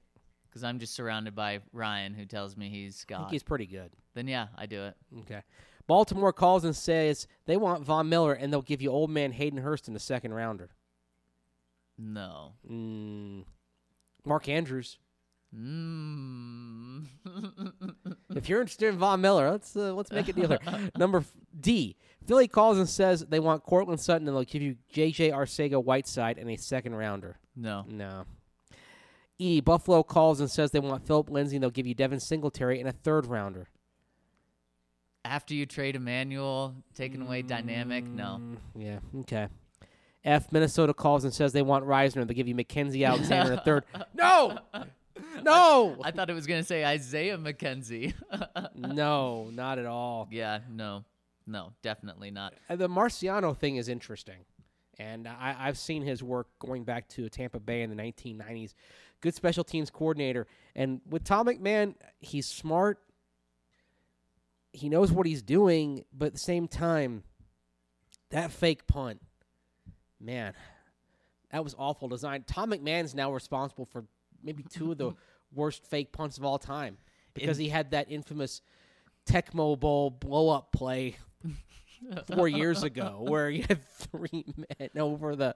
Because I'm just surrounded by Ryan, who tells me he's I think he's pretty good. Then yeah, I do it. Okay. Baltimore calls and says they want Von Miller and they'll give you old man Hayden Hurst in the second rounder. No. Mm. Mark Andrews. Mm. If you're interested in Von Miller, let's uh, let's make a deal here. Number f- D. Philly calls and says they want Courtland Sutton and they'll give you J.J. Arcega Whiteside and a second rounder. no. No. E. Buffalo calls and says they want Philip Lindsay and they'll give you Devin Singletary and a third rounder. After you trade Emmanuel, taking away dynamic, no. Mm, Yeah. Okay. F. Minnesota calls and says they want Risner. They'll give you Mackensie Alexander and a third. No. No. I thought it was gonna say Isaiah McKenzie. no, not at all. yeah, no, no, definitely not. Uh, the Marciano thing is interesting, and I, I've seen his work going back to Tampa Bay in the 1990s. Good special teams coordinator, and with Tom McMahon, he's smart. He knows what he's doing, but at the same time, that fake punt, man, that was awful design. Tom McMahon's now responsible for maybe two of the worst fake punts of all time because he had that infamous Tecmo Bowl blow up play four years ago where you had three men over the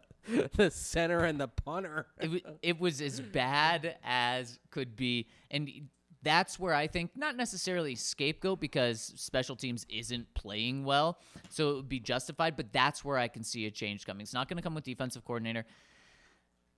the center and the punter. It, it was as bad as could be, and that's where I think not necessarily scapegoat because special teams isn't playing well, so it would be justified. But that's where I can see a change coming. It's not going to come with defensive coordinator,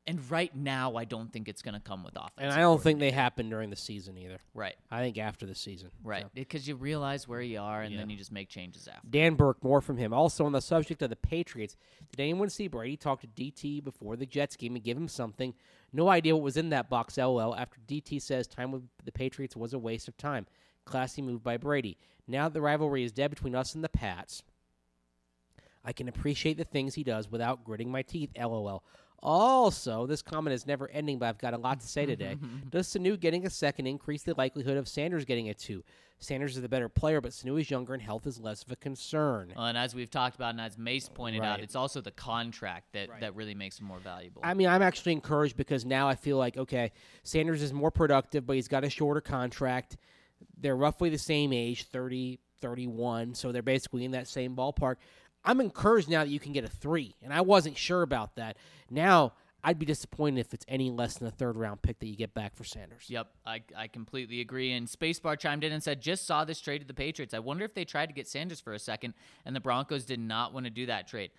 and right now I don't think it's going to come with offense. And I don't think they happen during the season either. right, I think after the season. right, So. because you realize where you are, and Yeah. then you just make changes after. Dan Burke, more from him. Also, on the subject of the Patriots, did anyone see Brady talk to DT before the Jets game and give him something? No idea what was in that box, lol. After DT says time with the Patriots was a waste of time. Classy move by Brady. Now that the rivalry is dead between us and the Pats, I can appreciate the things he does without gritting my teeth, lol. Also, this comment is never ending, but I've got a lot to say today. Does Sanu getting a second increase the likelihood of Sanders getting a two? Sanders is the better player, but Sanu is younger and health is less of a concern. Uh, and as we've talked about, and as Mace pointed out, it's also the contract that, Right. that really makes him more valuable. I mean, I'm actually encouraged because now I feel like, okay, Sanders is more productive, but he's got a shorter contract. They're roughly the same age, 30, 31, so they're basically in that same ballpark. I'm encouraged now that you can get a three, and I wasn't sure about that. Now, I'd be disappointed if it's any less than a third round pick that you get back for Sanders. Yep, I, I completely agree. And Spacebar chimed in and said, just saw this trade to the Patriots. I wonder if they tried to get Sanders for a second, and the Broncos did not want to do that trade.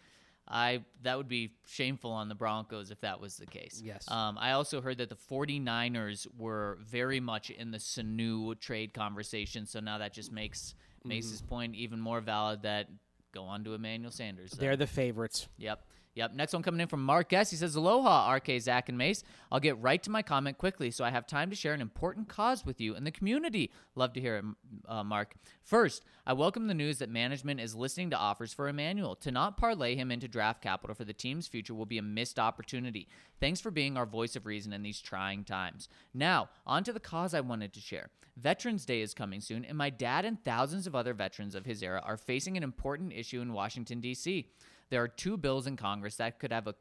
I that would be shameful on the Broncos if that was the case. Yes. Um, I also heard that the 49ers were very much in the Sanu trade conversation, so now that just makes Mace's point even more valid that go on to Emmanuel Sanders. So- They're the favorites. Yep. Yep. Next one coming in from Mark S. He says, Aloha, RK, Zach, and Mace. I'll get right to my comment quickly so I have time to share an important cause with you and the community. Love to hear it, uh, Mark. First, I welcome the news that management is listening to offers for Emmanuel. To not parlay him into draft capital for the team's future will be a missed opportunity. Thanks for being our voice of reason in these trying times. Now, on to the cause I wanted to share. Veterans Day is coming soon, and my dad and thousands of other veterans of his era are facing an important issue in Washington, D.C. There are two bills in Congress that could have a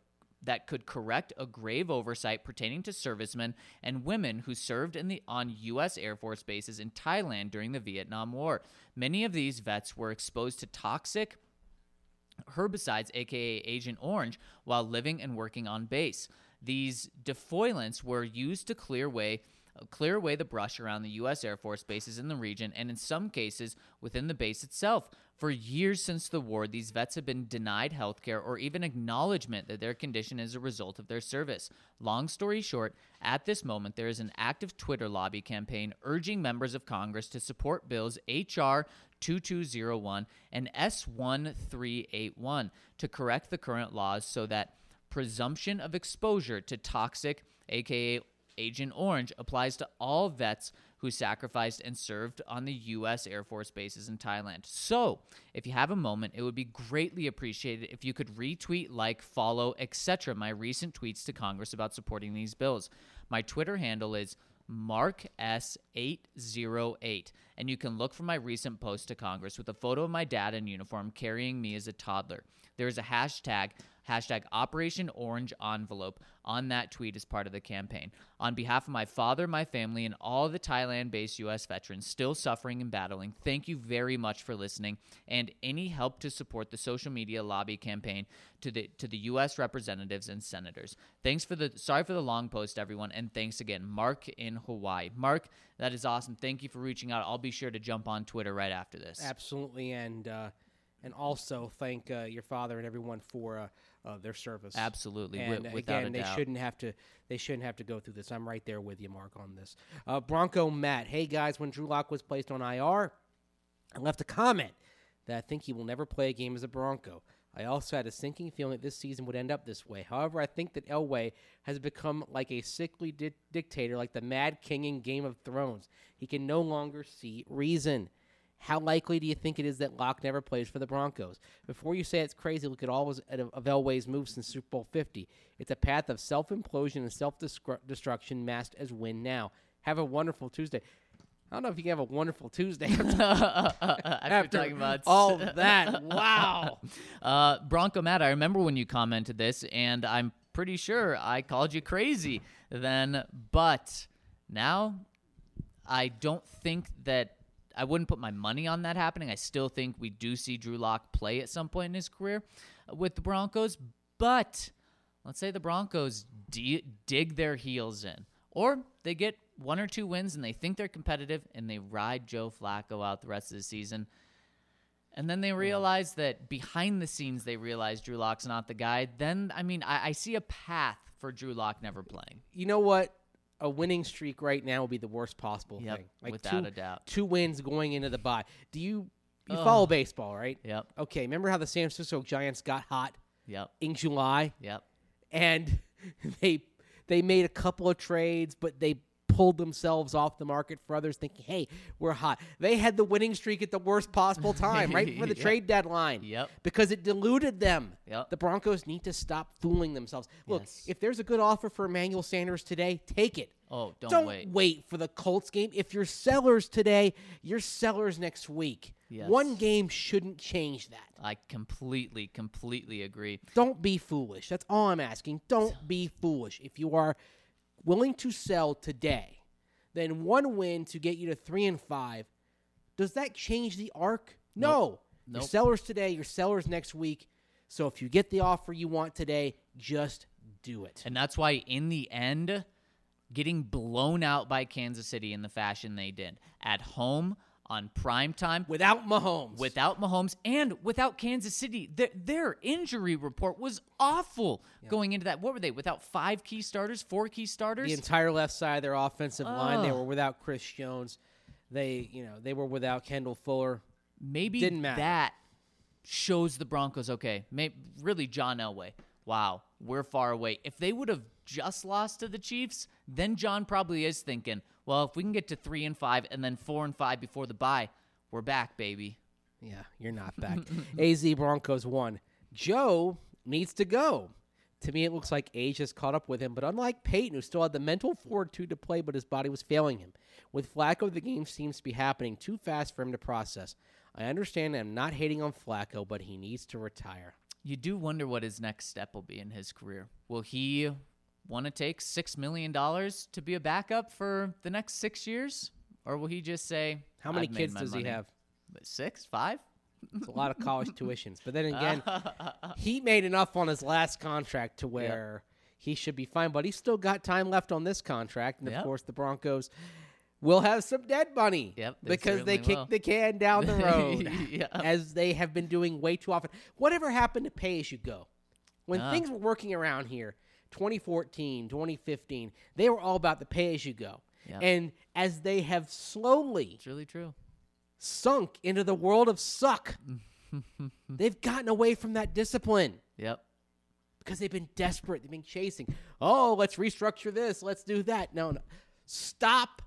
that could correct a grave oversight pertaining to servicemen and women who served in the on US Air Force bases in Thailand during the Vietnam War. Many of these vets were exposed to toxic herbicides, aka Agent Orange, while living and working on base. These defoliants were used to clear away clear away the brush around the U.S. Air Force bases in the region and in some cases within the base itself. For years since the war, these vets have been denied health care or even acknowledgement that their condition is a result of their service. Long story short, at this moment, there is an active Twitter lobby campaign urging members of Congress to support bills H.R. 2201 and S1381 to correct the current laws so that presumption of exposure to toxic, aka Agent Orange, applies to all vets who sacrificed and served on the U.S. Air Force bases in Thailand. So, if you have a moment, it would be greatly appreciated if you could retweet, like, follow, etc. my recent tweets to Congress about supporting these bills. My Twitter handle is Mark S808, and you can look for my recent post to Congress with a photo of my dad in uniform carrying me as a toddler. There is a hashtag hashtag Operation Orange Envelope on that tweet as part of the campaign. On behalf of my father, my family, and all the Thailand based U.S. veterans still suffering and battling, thank you very much for listening and any help to support the social media lobby campaign to the to the U.S. representatives and senators. Thanks for the sorry for the long post, everyone, and thanks again, Mark in Hawaii. Mark, that is awesome. Thank you for reaching out. I'll be sure to jump on Twitter right after this. Absolutely, and uh, and also thank uh, your father and everyone for uh, uh, their service. Absolutely, And again, they doubt. shouldn't have to. They shouldn't have to go through this. I'm right there with you, Mark, on this. Uh, Bronco Matt, hey guys, when Drew Lock was placed on IR, I left a comment that I think he will never play a game as a Bronco. I also had a sinking feeling that this season would end up this way. However, I think that Elway has become like a sickly di- dictator, like the Mad King in Game of Thrones. He can no longer see reason. How likely do you think it is that Lock never plays for the Broncos? Before you say it's crazy, look at all of, of Elway's moves since Super Bowl 50. It's a path of self implosion and self destruction masked as win now. Have a wonderful Tuesday. I don't know if you can have a wonderful Tuesday after, talking about all that. Wow. Uh, Bronco Matt, I remember when you commented this, and I'm pretty sure I called you crazy then, but now I don't think that I wouldn't put my money on that happening. I still think we do see Drew Lock play at some point in his career with the Broncos, but let's say the Broncos d- dig their heels in, or they get one or two wins and they think they're competitive and they ride Joe Flacco out the rest of the season. And then they realize that behind the scenes, they realize Drew Lock's not the guy. Then, I mean, I, I see a path for Drew Lock never playing. You know what? A winning streak right now would be the worst possible Yep, thing. Like without two, a doubt. Two wins going into the bye. Do you you Ugh. follow baseball, right? Yep, Okay, remember how the San Francisco Giants got hot yep, in July yep. and they they made a couple of trades, but they pulled themselves off the market for others thinking, "Hey, we're hot." They had the winning streak at the worst possible time, right before the Yep. trade deadline. Yep. Because it diluted them. Yep. The Broncos need to stop fooling themselves. Look, Yes. if there's a good offer for Emmanuel Sanders today, take it. Oh, don't, wait. Don't wait. for the Colts game. If you're sellers today, you're sellers next week. Yes. One game shouldn't change that. I completely, completely agree. Don't be foolish. That's all I'm asking. Don't be foolish. If you are willing to sell today, then one win to get you to three and five, does that change the arc? No. Nope. sellers today, you're sellers next week. So if you get the offer you want today, just do it. And that's why, in the end, getting blown out by Kansas City in the fashion they did at home on prime time Without Mahomes. without Mahomes and without Kansas City, their, their injury report was awful going into that. What were they? Without five key starters, four key starters? the entire left side of their offensive line, they were without Chris Jones. They, you know, they were without Kendall Fuller. Maybe Didn't matter. that shows the Broncos okay. May really John Elway. Wow, we're far away. If they would have just lost to the Chiefs, then John probably is thinking, well, if we can get to three and five and then four and five before the bye, we're back, baby. Yeah, you're not back. AZ Broncos won. Joe needs to go. To me, it looks like age has caught up with him, but unlike Peyton, who still had the mental fortitude to play, but his body was failing him. With Flacco, the game seems to be happening too fast for him to process. I understand I'm not hating on Flacco, but he needs to retire. You do wonder what his next step will be in his career. Will he want to take six million dollars to be a backup for the next six years, or will he just say, How many "I've made kids does money"? he have? Six, five? It's a lot of college tuitions. But then again, he made enough on his last contract to where he should be fine. But he's still got time left on this contract, and Yep. of course, the Broncos will have some dead money. Yep, they because they kicked the can down the road, Yeah. as they have been doing way too often. Whatever happened to pay as you go? When Ah. things were working around here, 2014, 2015, they were all about the pay as you go. And as they have slowly It's really true. sunk into the world of suck, they've gotten away from that discipline Yep. because they've been desperate. They've been chasing. Oh, let's restructure this. Let's do that. No, no. Stop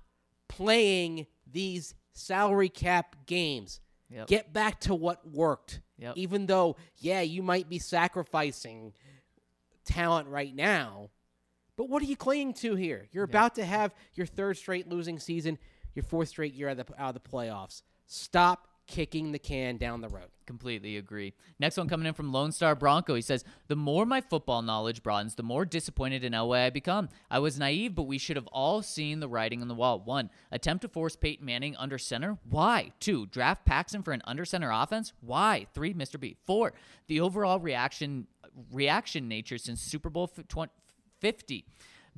playing these salary cap games. Yep. Get back to what worked. Yep. Even though, yeah, you might be sacrificing talent right now, but what are you clinging to here? You're about to have your third straight losing season, your fourth straight year out of the, out of the playoffs. Stop kicking the can down the road. Completely agree. Next one coming in from Lone Star Bronco. He says, The more my football knowledge broadens, the more disappointed in Elway I become. I was naive, but we should have all seen the writing on the wall. One, attempt to force Peyton Manning under center. Why? Two, draft Paxton for an under center offense. Why? Three, Mr. B. Four, the overall reaction reaction nature since Super Bowl f- 20 50.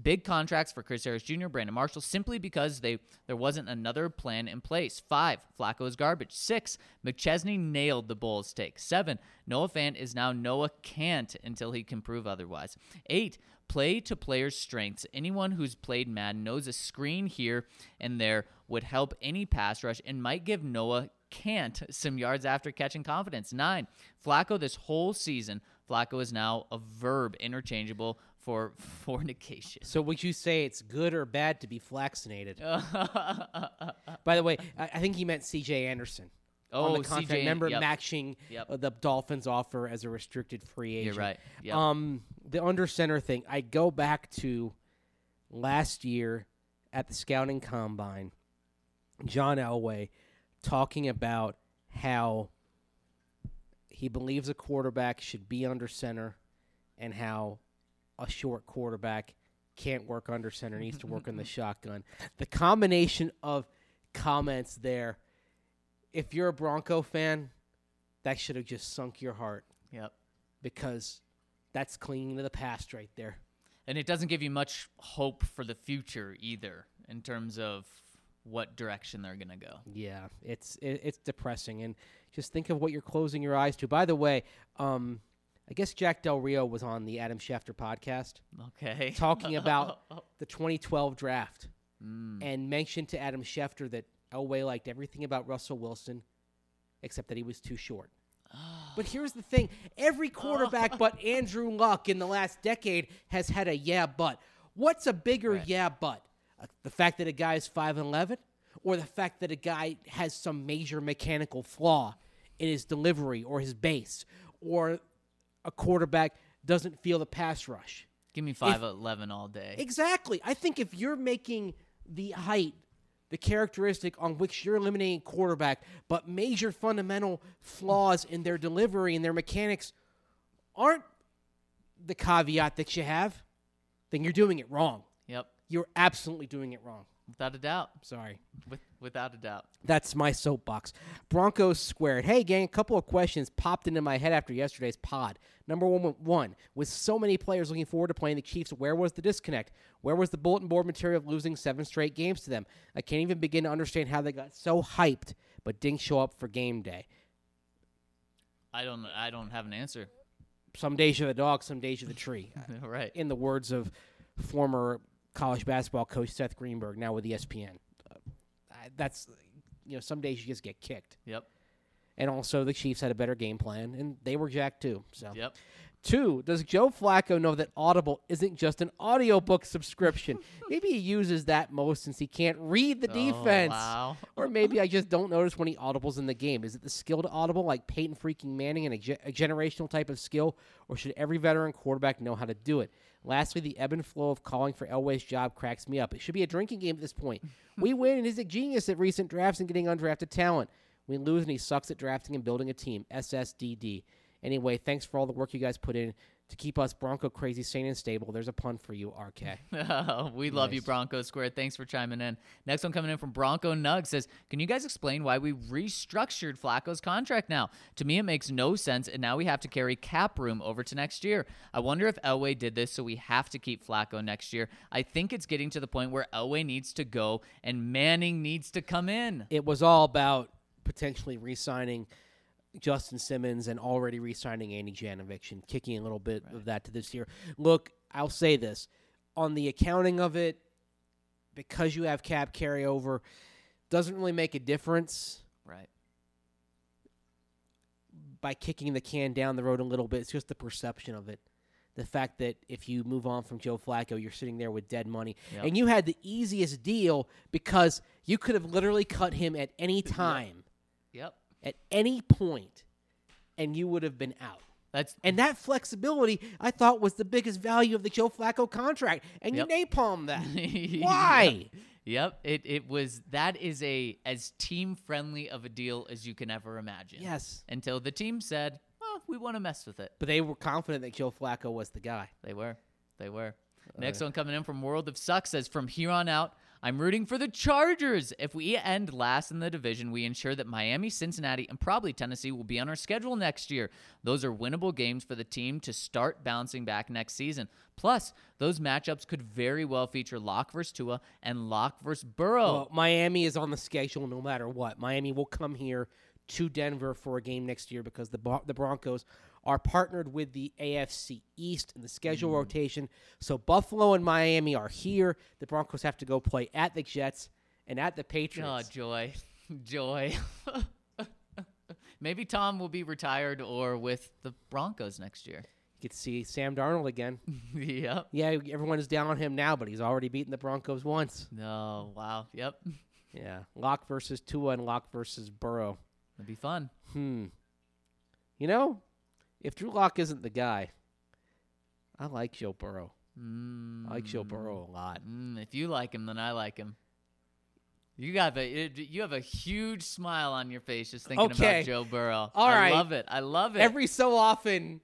Big contracts for Chris Harris Jr., Brandon Marshall, simply because they there wasn't another plan in place. Five, Flacco's garbage. Six, McChesney nailed the Bulls take. Seven, Noah Fant is now Noah can't until he can prove otherwise. Eight, play to players' strengths. Anyone who's played Madden knows a screen here and there would help any pass rush and might give Noah can't some yards after catching confidence. Nine, Flacco this whole season. Flacco is now a verb interchangeable for fornication. So would you say it's good or bad to be flaccinated? By the way, I, I think he meant C.J. Anderson. on Oh, the contract. CJ, Remember yep. matching Yep. uh, the Dolphins' offer as a restricted free agent. You're right. Yep. Um, the under center thing. I go back to last year at the scouting combine. John Elway talking about how he believes a quarterback should be under center, and how a short quarterback can't work under center, needs to work in the shotgun. The combination of comments there, if you're a Bronco fan, that should have just sunk your heart Yep. because that's clinging to the past right there. And it doesn't give you much hope for the future either in terms of what direction they're going to go. Yeah, it's it, it's depressing, and just think of what you're closing your eyes to. By the way, um, I guess Jack Del Rio was on the Adam Schefter podcast Okay. talking about the 2012 draft Mm. and mentioned to Adam Schefter that Elway liked everything about Russell Wilson except that he was too short. But here's the thing every quarterback but Andrew Luck in the last decade has had a yeah, but. What's a bigger Right. yeah, but? Uh, the fact that a guy is 5'11 or the fact that a guy has some major mechanical flaw in his delivery or his base or a quarterback doesn't feel the pass rush? Give me 5'11 all day. Exactly. I think if you're making the height the characteristic on which you're eliminating quarterback, but major fundamental flaws in their delivery and their mechanics aren't the caveat that you have, then you're doing it wrong. You're absolutely doing it wrong. Without a doubt. Sorry. With, without a doubt. That's my soapbox. Broncos squared. Hey, gang, a couple of questions popped into my head after yesterday's pod. Number one, one, with so many players looking forward to playing the Chiefs, where was the disconnect? Where was the bulletin board material of losing seven straight games to them? I can't even begin to understand how they got so hyped, but didn't show up for game day. I don't I don't have an answer. Some days you're the dog, some days you're the tree. right. In the words of former college basketball coach Seth Greenberg, now with ESPN. Uh, that's, you know, some days you just get kicked. Yep. And also, the Chiefs had a better game plan, and they were jacked too. So, Yep. Two, does Joe Flacco know that Audible isn't just an audiobook subscription? maybe he uses that most since he can't read the Oh, defense. wow. Or maybe I just don't notice when he audibles in the game. Is it the skilled audible like Peyton freaking Manning and a, ge- a generational type of skill, or should every veteran quarterback know how to do it? Lastly, the ebb and flow of calling for Elway's job cracks me up. It should be a drinking game at this point. we win, and he's a genius at recent drafts and getting undrafted talent. We lose, and he sucks at drafting and building a team. SSDD. Anyway, thanks for all the work you guys put in to keep us Bronco crazy sane and stable. There's a pun for you, RK. we love you, Bronco Square. Thanks for chiming in. Next one coming in from Bronco Nug says, Can you guys explain why we restructured Flacco's contract now? To me, it makes no sense, and now we have to carry cap room over to next year. I wonder if Elway did this so we have to keep Flacco next year. I think it's getting to the point where Elway needs to go and Manning needs to come in. it was all about potentially re-signing Justin Simmons and already re-signing Andy Janovich and kicking a little bit of that to this year. Look, I'll say this on the accounting of it, because you have cap carryover, doesn't really make a difference Right. by kicking the can down the road a little bit. It's just the perception of it. The fact that if you move on from Joe Flacco, you're sitting there with dead money. Yep. And you had the easiest deal because you could have literally cut him at any time. Yep. At any point, and you would have been out. That's And that flexibility, I thought, was the biggest value of the Joe Flacco contract, and Yep. you napalm that. Yep. Why? Yep. It it was that is a as team friendly of a deal as you can ever imagine. Yes, Until the team said, "Well, we want to mess with it." but they were confident that Joe Flacco was the guy. They were. They were. Uh. Next one coming in from World of Suck says from here on out, I'm rooting for the Chargers. If we end last in the division, we ensure that Miami, Cincinnati, and probably Tennessee will be on our schedule next year. Those are winnable games for the team to start bouncing back next season. Plus, those matchups could very well feature Lock versus Tua and Lock versus Burrow. Well, Miami is on the schedule no matter what. Miami will come here to Denver for a game next year because the the Broncos are partnered with the AFC East in the schedule rotation. So Buffalo and Miami are here. The Broncos have to go play at the Jets and at the Oh, Patriots. joy. Joy. Maybe Tom will be retired or with the Broncos next year. You could see Sam Darnold again. yep. Yeah, everyone is down on him now, but he's already beaten the Broncos once. No, wow. Yep. Yeah, Lock versus Tua and Lock versus Burrow. It'd be fun. Hmm. You know, if Drew Lock isn't the guy, I like Joe Burrow. Mm, I like Joe Burrow a lot. mm, if you like him, then I like him. You got a you have a huge smile on your face just thinking Okay. about Joe Burrow. All I right. love it. I love it. Every so often,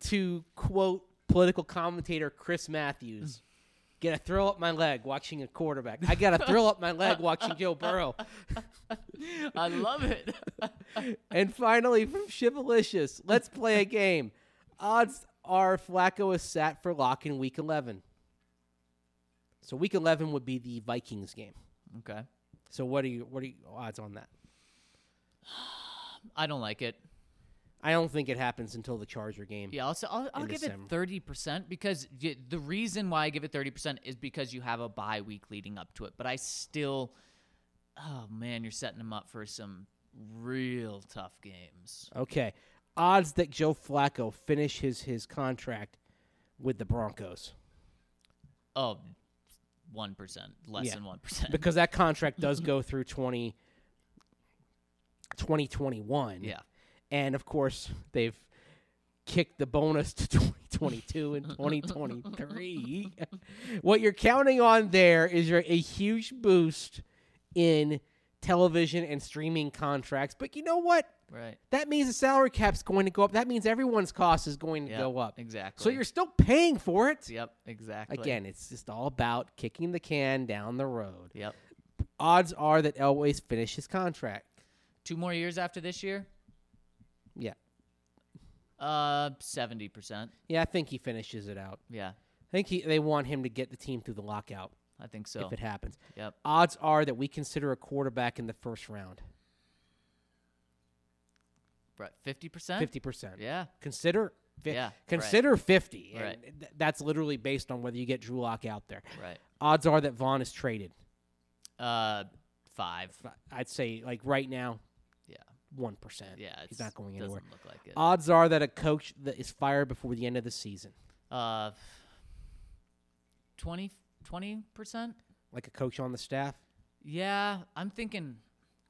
to quote political commentator Chris Matthews, get a thrill up my leg watching a quarterback. I got a thrill up my leg watching Joe Burrow. I love it. And finally, from Chivalicious, let's play a game. Odds are Flacco is sat for Lock in week 11. So week 11 would be the Vikings game. okay. So what are you what are you odds on that? I don't like it. I don't think it happens until the Charger game. Yeah, I'll, I'll, I'll give December. it thirty percent because y- the reason why I give it thirty percent is because you have a bye week leading up to it. But I still, oh man, you're setting them up for some real tough games. Okay. Odds that Joe Flacco finish his his contract with the Broncos. Oh, one percent, less Yeah. than one percent. Because that contract does go through 20 2021. Yeah, And of course, they've kicked the bonus to 2022 and 2023. what you're counting on there is a huge boost in television and streaming contracts. But you know what? right. That means the salary cap's going to go up. That means everyone's cost is going to Yep, go up. Exactly. So you're still paying for it. Yep. Exactly. Again, it's just all about kicking the can down the road. Yep. Odds are that Elway's finish his contract. Two more years after this year. Yeah. Uh, seventy percent. Yeah, I think he finishes it out. Yeah, I think he, they want him to get the team through the lockout I think so. if it happens. Yep. Odds are that we consider a quarterback in the first round. Right. Fifty percent. Fifty percent. Yeah. Consider. Fi- Yeah. Consider fifty. and Right. th- that's literally based on whether you get Drew Lock out there. Right. Odds are that Von is traded. Uh, five. I'd say like right now. One percent. Yeah. he's not going anywhere. doesn't look like it. Odds are that a coach that is fired before the end of the season, Uh, 20 percent. like a coach on the staff. Yeah, I'm thinking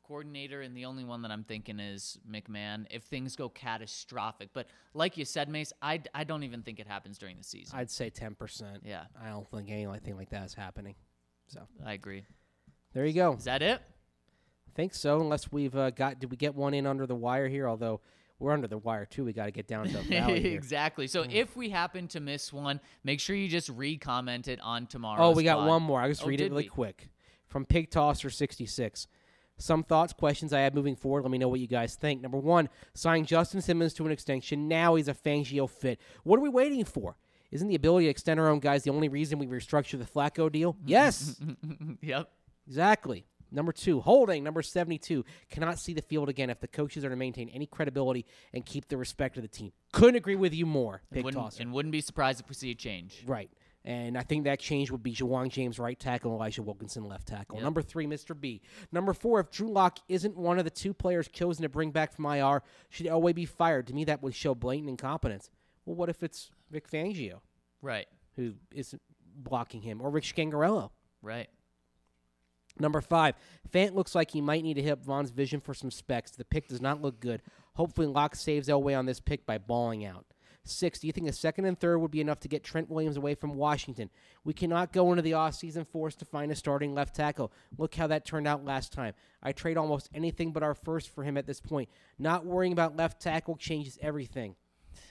coordinator, and the only one that I'm thinking is McMahon. If things go catastrophic, but like you said, Mace, I, I don't even think it happens during the season. I'd say ten percent. yeah, I don't think anything like that is happening. So I agree. there you go. Is that it? I think so. Unless we've uh, got, did we get one in under the wire here? Although we're under the wire too. We got to get down to the valley exactly. So Hmm. if we happen to miss one, make sure you just re-comment it on tomorrow. Oh, we got one more. I'll just Oh, read it really we? quick. From Pig Tosser 66. Some thoughts, questions I have moving forward. Let me know what you guys think. Number one, sign Justin Simmons to an extension. Now he's a Fangio fit. What are we waiting for? Isn't the ability to extend our own guys the only reason we restructured the Flacco deal? Yes, yep. exactly. Number two, holding. Number 72, cannot see the field again if the coaches are to maintain any credibility and keep the respect of the team. Couldn't agree with you more, And Pig wouldn't, Tosser. and wouldn't be surprised if we see a change. Right. And I think that change would be Ja'Wuan James right tackle, Elijah Wilkinson left tackle. Yep. Number three, Mr. B. Number four, if Drew Lock isn't one of the two players chosen to bring back from IR, should Elway be fired? To me, that would show blatant incompetence. Well, what if it's Vic Fangio Right. who isn't blocking him, or Rick Scangarello? Right. Number five, Fant looks like he might need to hit up Von's vision for some specs. The pick does not look good. Hopefully, Lock saves Elway on this pick by balling out. Six, do you think a second and third would be enough to get Trent Williams away from Washington? We cannot go into the offseason forced to find a starting left tackle. Look how that turned out last time. I trade almost anything but our first for him at this point. Not worrying about left tackle changes everything.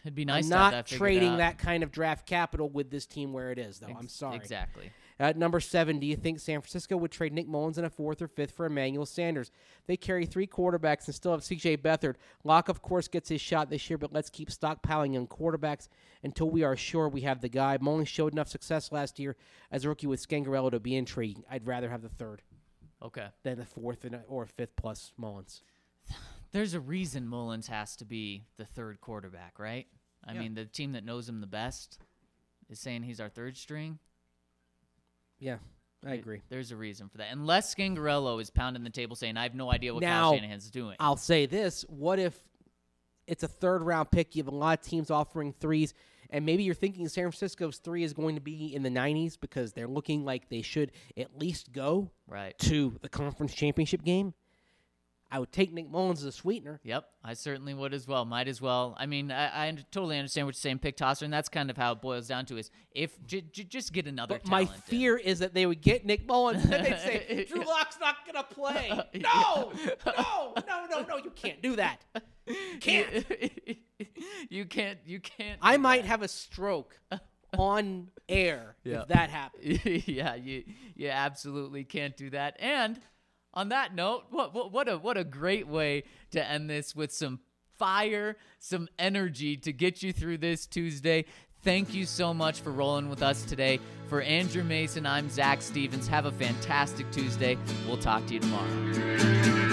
It'd be nice I'm not that trading that kind of draft capital with this team where it is, though. Ex- I'm sorry. Exactly. At number seven, do you think San Francisco would trade Nick Mullens in a fourth or fifth for Emmanuel Sanders? They carry three quarterbacks and still have C.J. Beathard. Lock, of course, gets his shot this year, but let's keep stockpiling young quarterbacks until we are sure we have the guy. Mullens showed enough success last year as a rookie with Scangarello to be intriguing. I'd rather have the third Okay. than the fourth or fifth plus Mullens. There's a reason Mullens has to be the third quarterback, right? I Yeah. mean, the team that knows him the best is saying he's our third string. Yeah, I agree. There's a reason for that. Unless Scangarello is pounding the table saying, I have no idea what Now, Kyle Shanahan's doing. I'll say this: What if it's a third round pick? You have a lot of teams offering threes, and maybe you're thinking San Francisco's three is going to be in the 90s because they're looking like they should at least go right. to the conference championship game. I would take Nick Mullens as a sweetener. Yep, I certainly would as well. Might as well. I mean, I, I totally understand what you're saying, pick tosser, and that's kind of how it boils down to is if j- j- just get another. But my talent in. fear is that they would get Nick Mullens and they'd say, Drew Lock's not going to play. No, no, no, no, no, you can't do that. Can't. you can't. You can't. I might have a stroke on air Yeah. if that happens. yeah, you you absolutely can't do that. And on that note, what what what a what a great way to end this with some fire, some energy to get you through this Tuesday. Thank you so much for rolling with us today. For Andrew Mason, I'm Zach Stevens. Have a fantastic Tuesday. We'll talk to you tomorrow.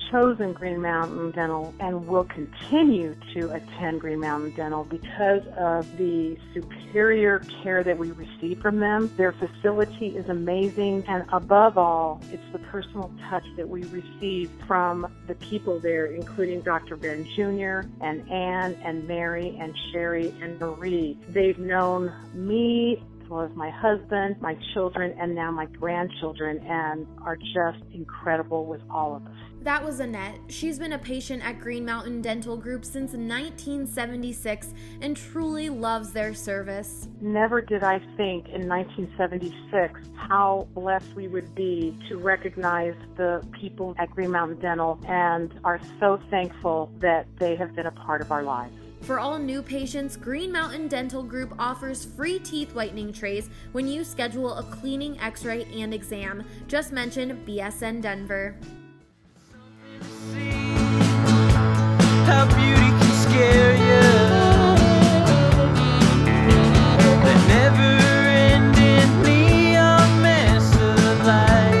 chosen Green Mountain Dental and will continue to attend Green Mountain Dental because of the superior care that we receive from them. Their facility is amazing, and above all, it's the personal touch that we receive from the people there, including Dr. Ben Jr. and Ann and Mary and Sherry and Marie. They've known me well as my husband, my children, and now my grandchildren, and are just incredible with all of us. That was Annette. She's been a patient at Green Mountain Dental Group since 1976 and truly loves their service. Never did I think in 1976 how blessed we would be to recognize the people at Green Mountain Dental and are so thankful that they have been a part of our lives. For all new patients, Green Mountain Dental Group offers free teeth whitening trays when you schedule a cleaning, x ray, and exam. Just mention BSN Denver. See how beauty can scare you. The never-ending neon mess of life.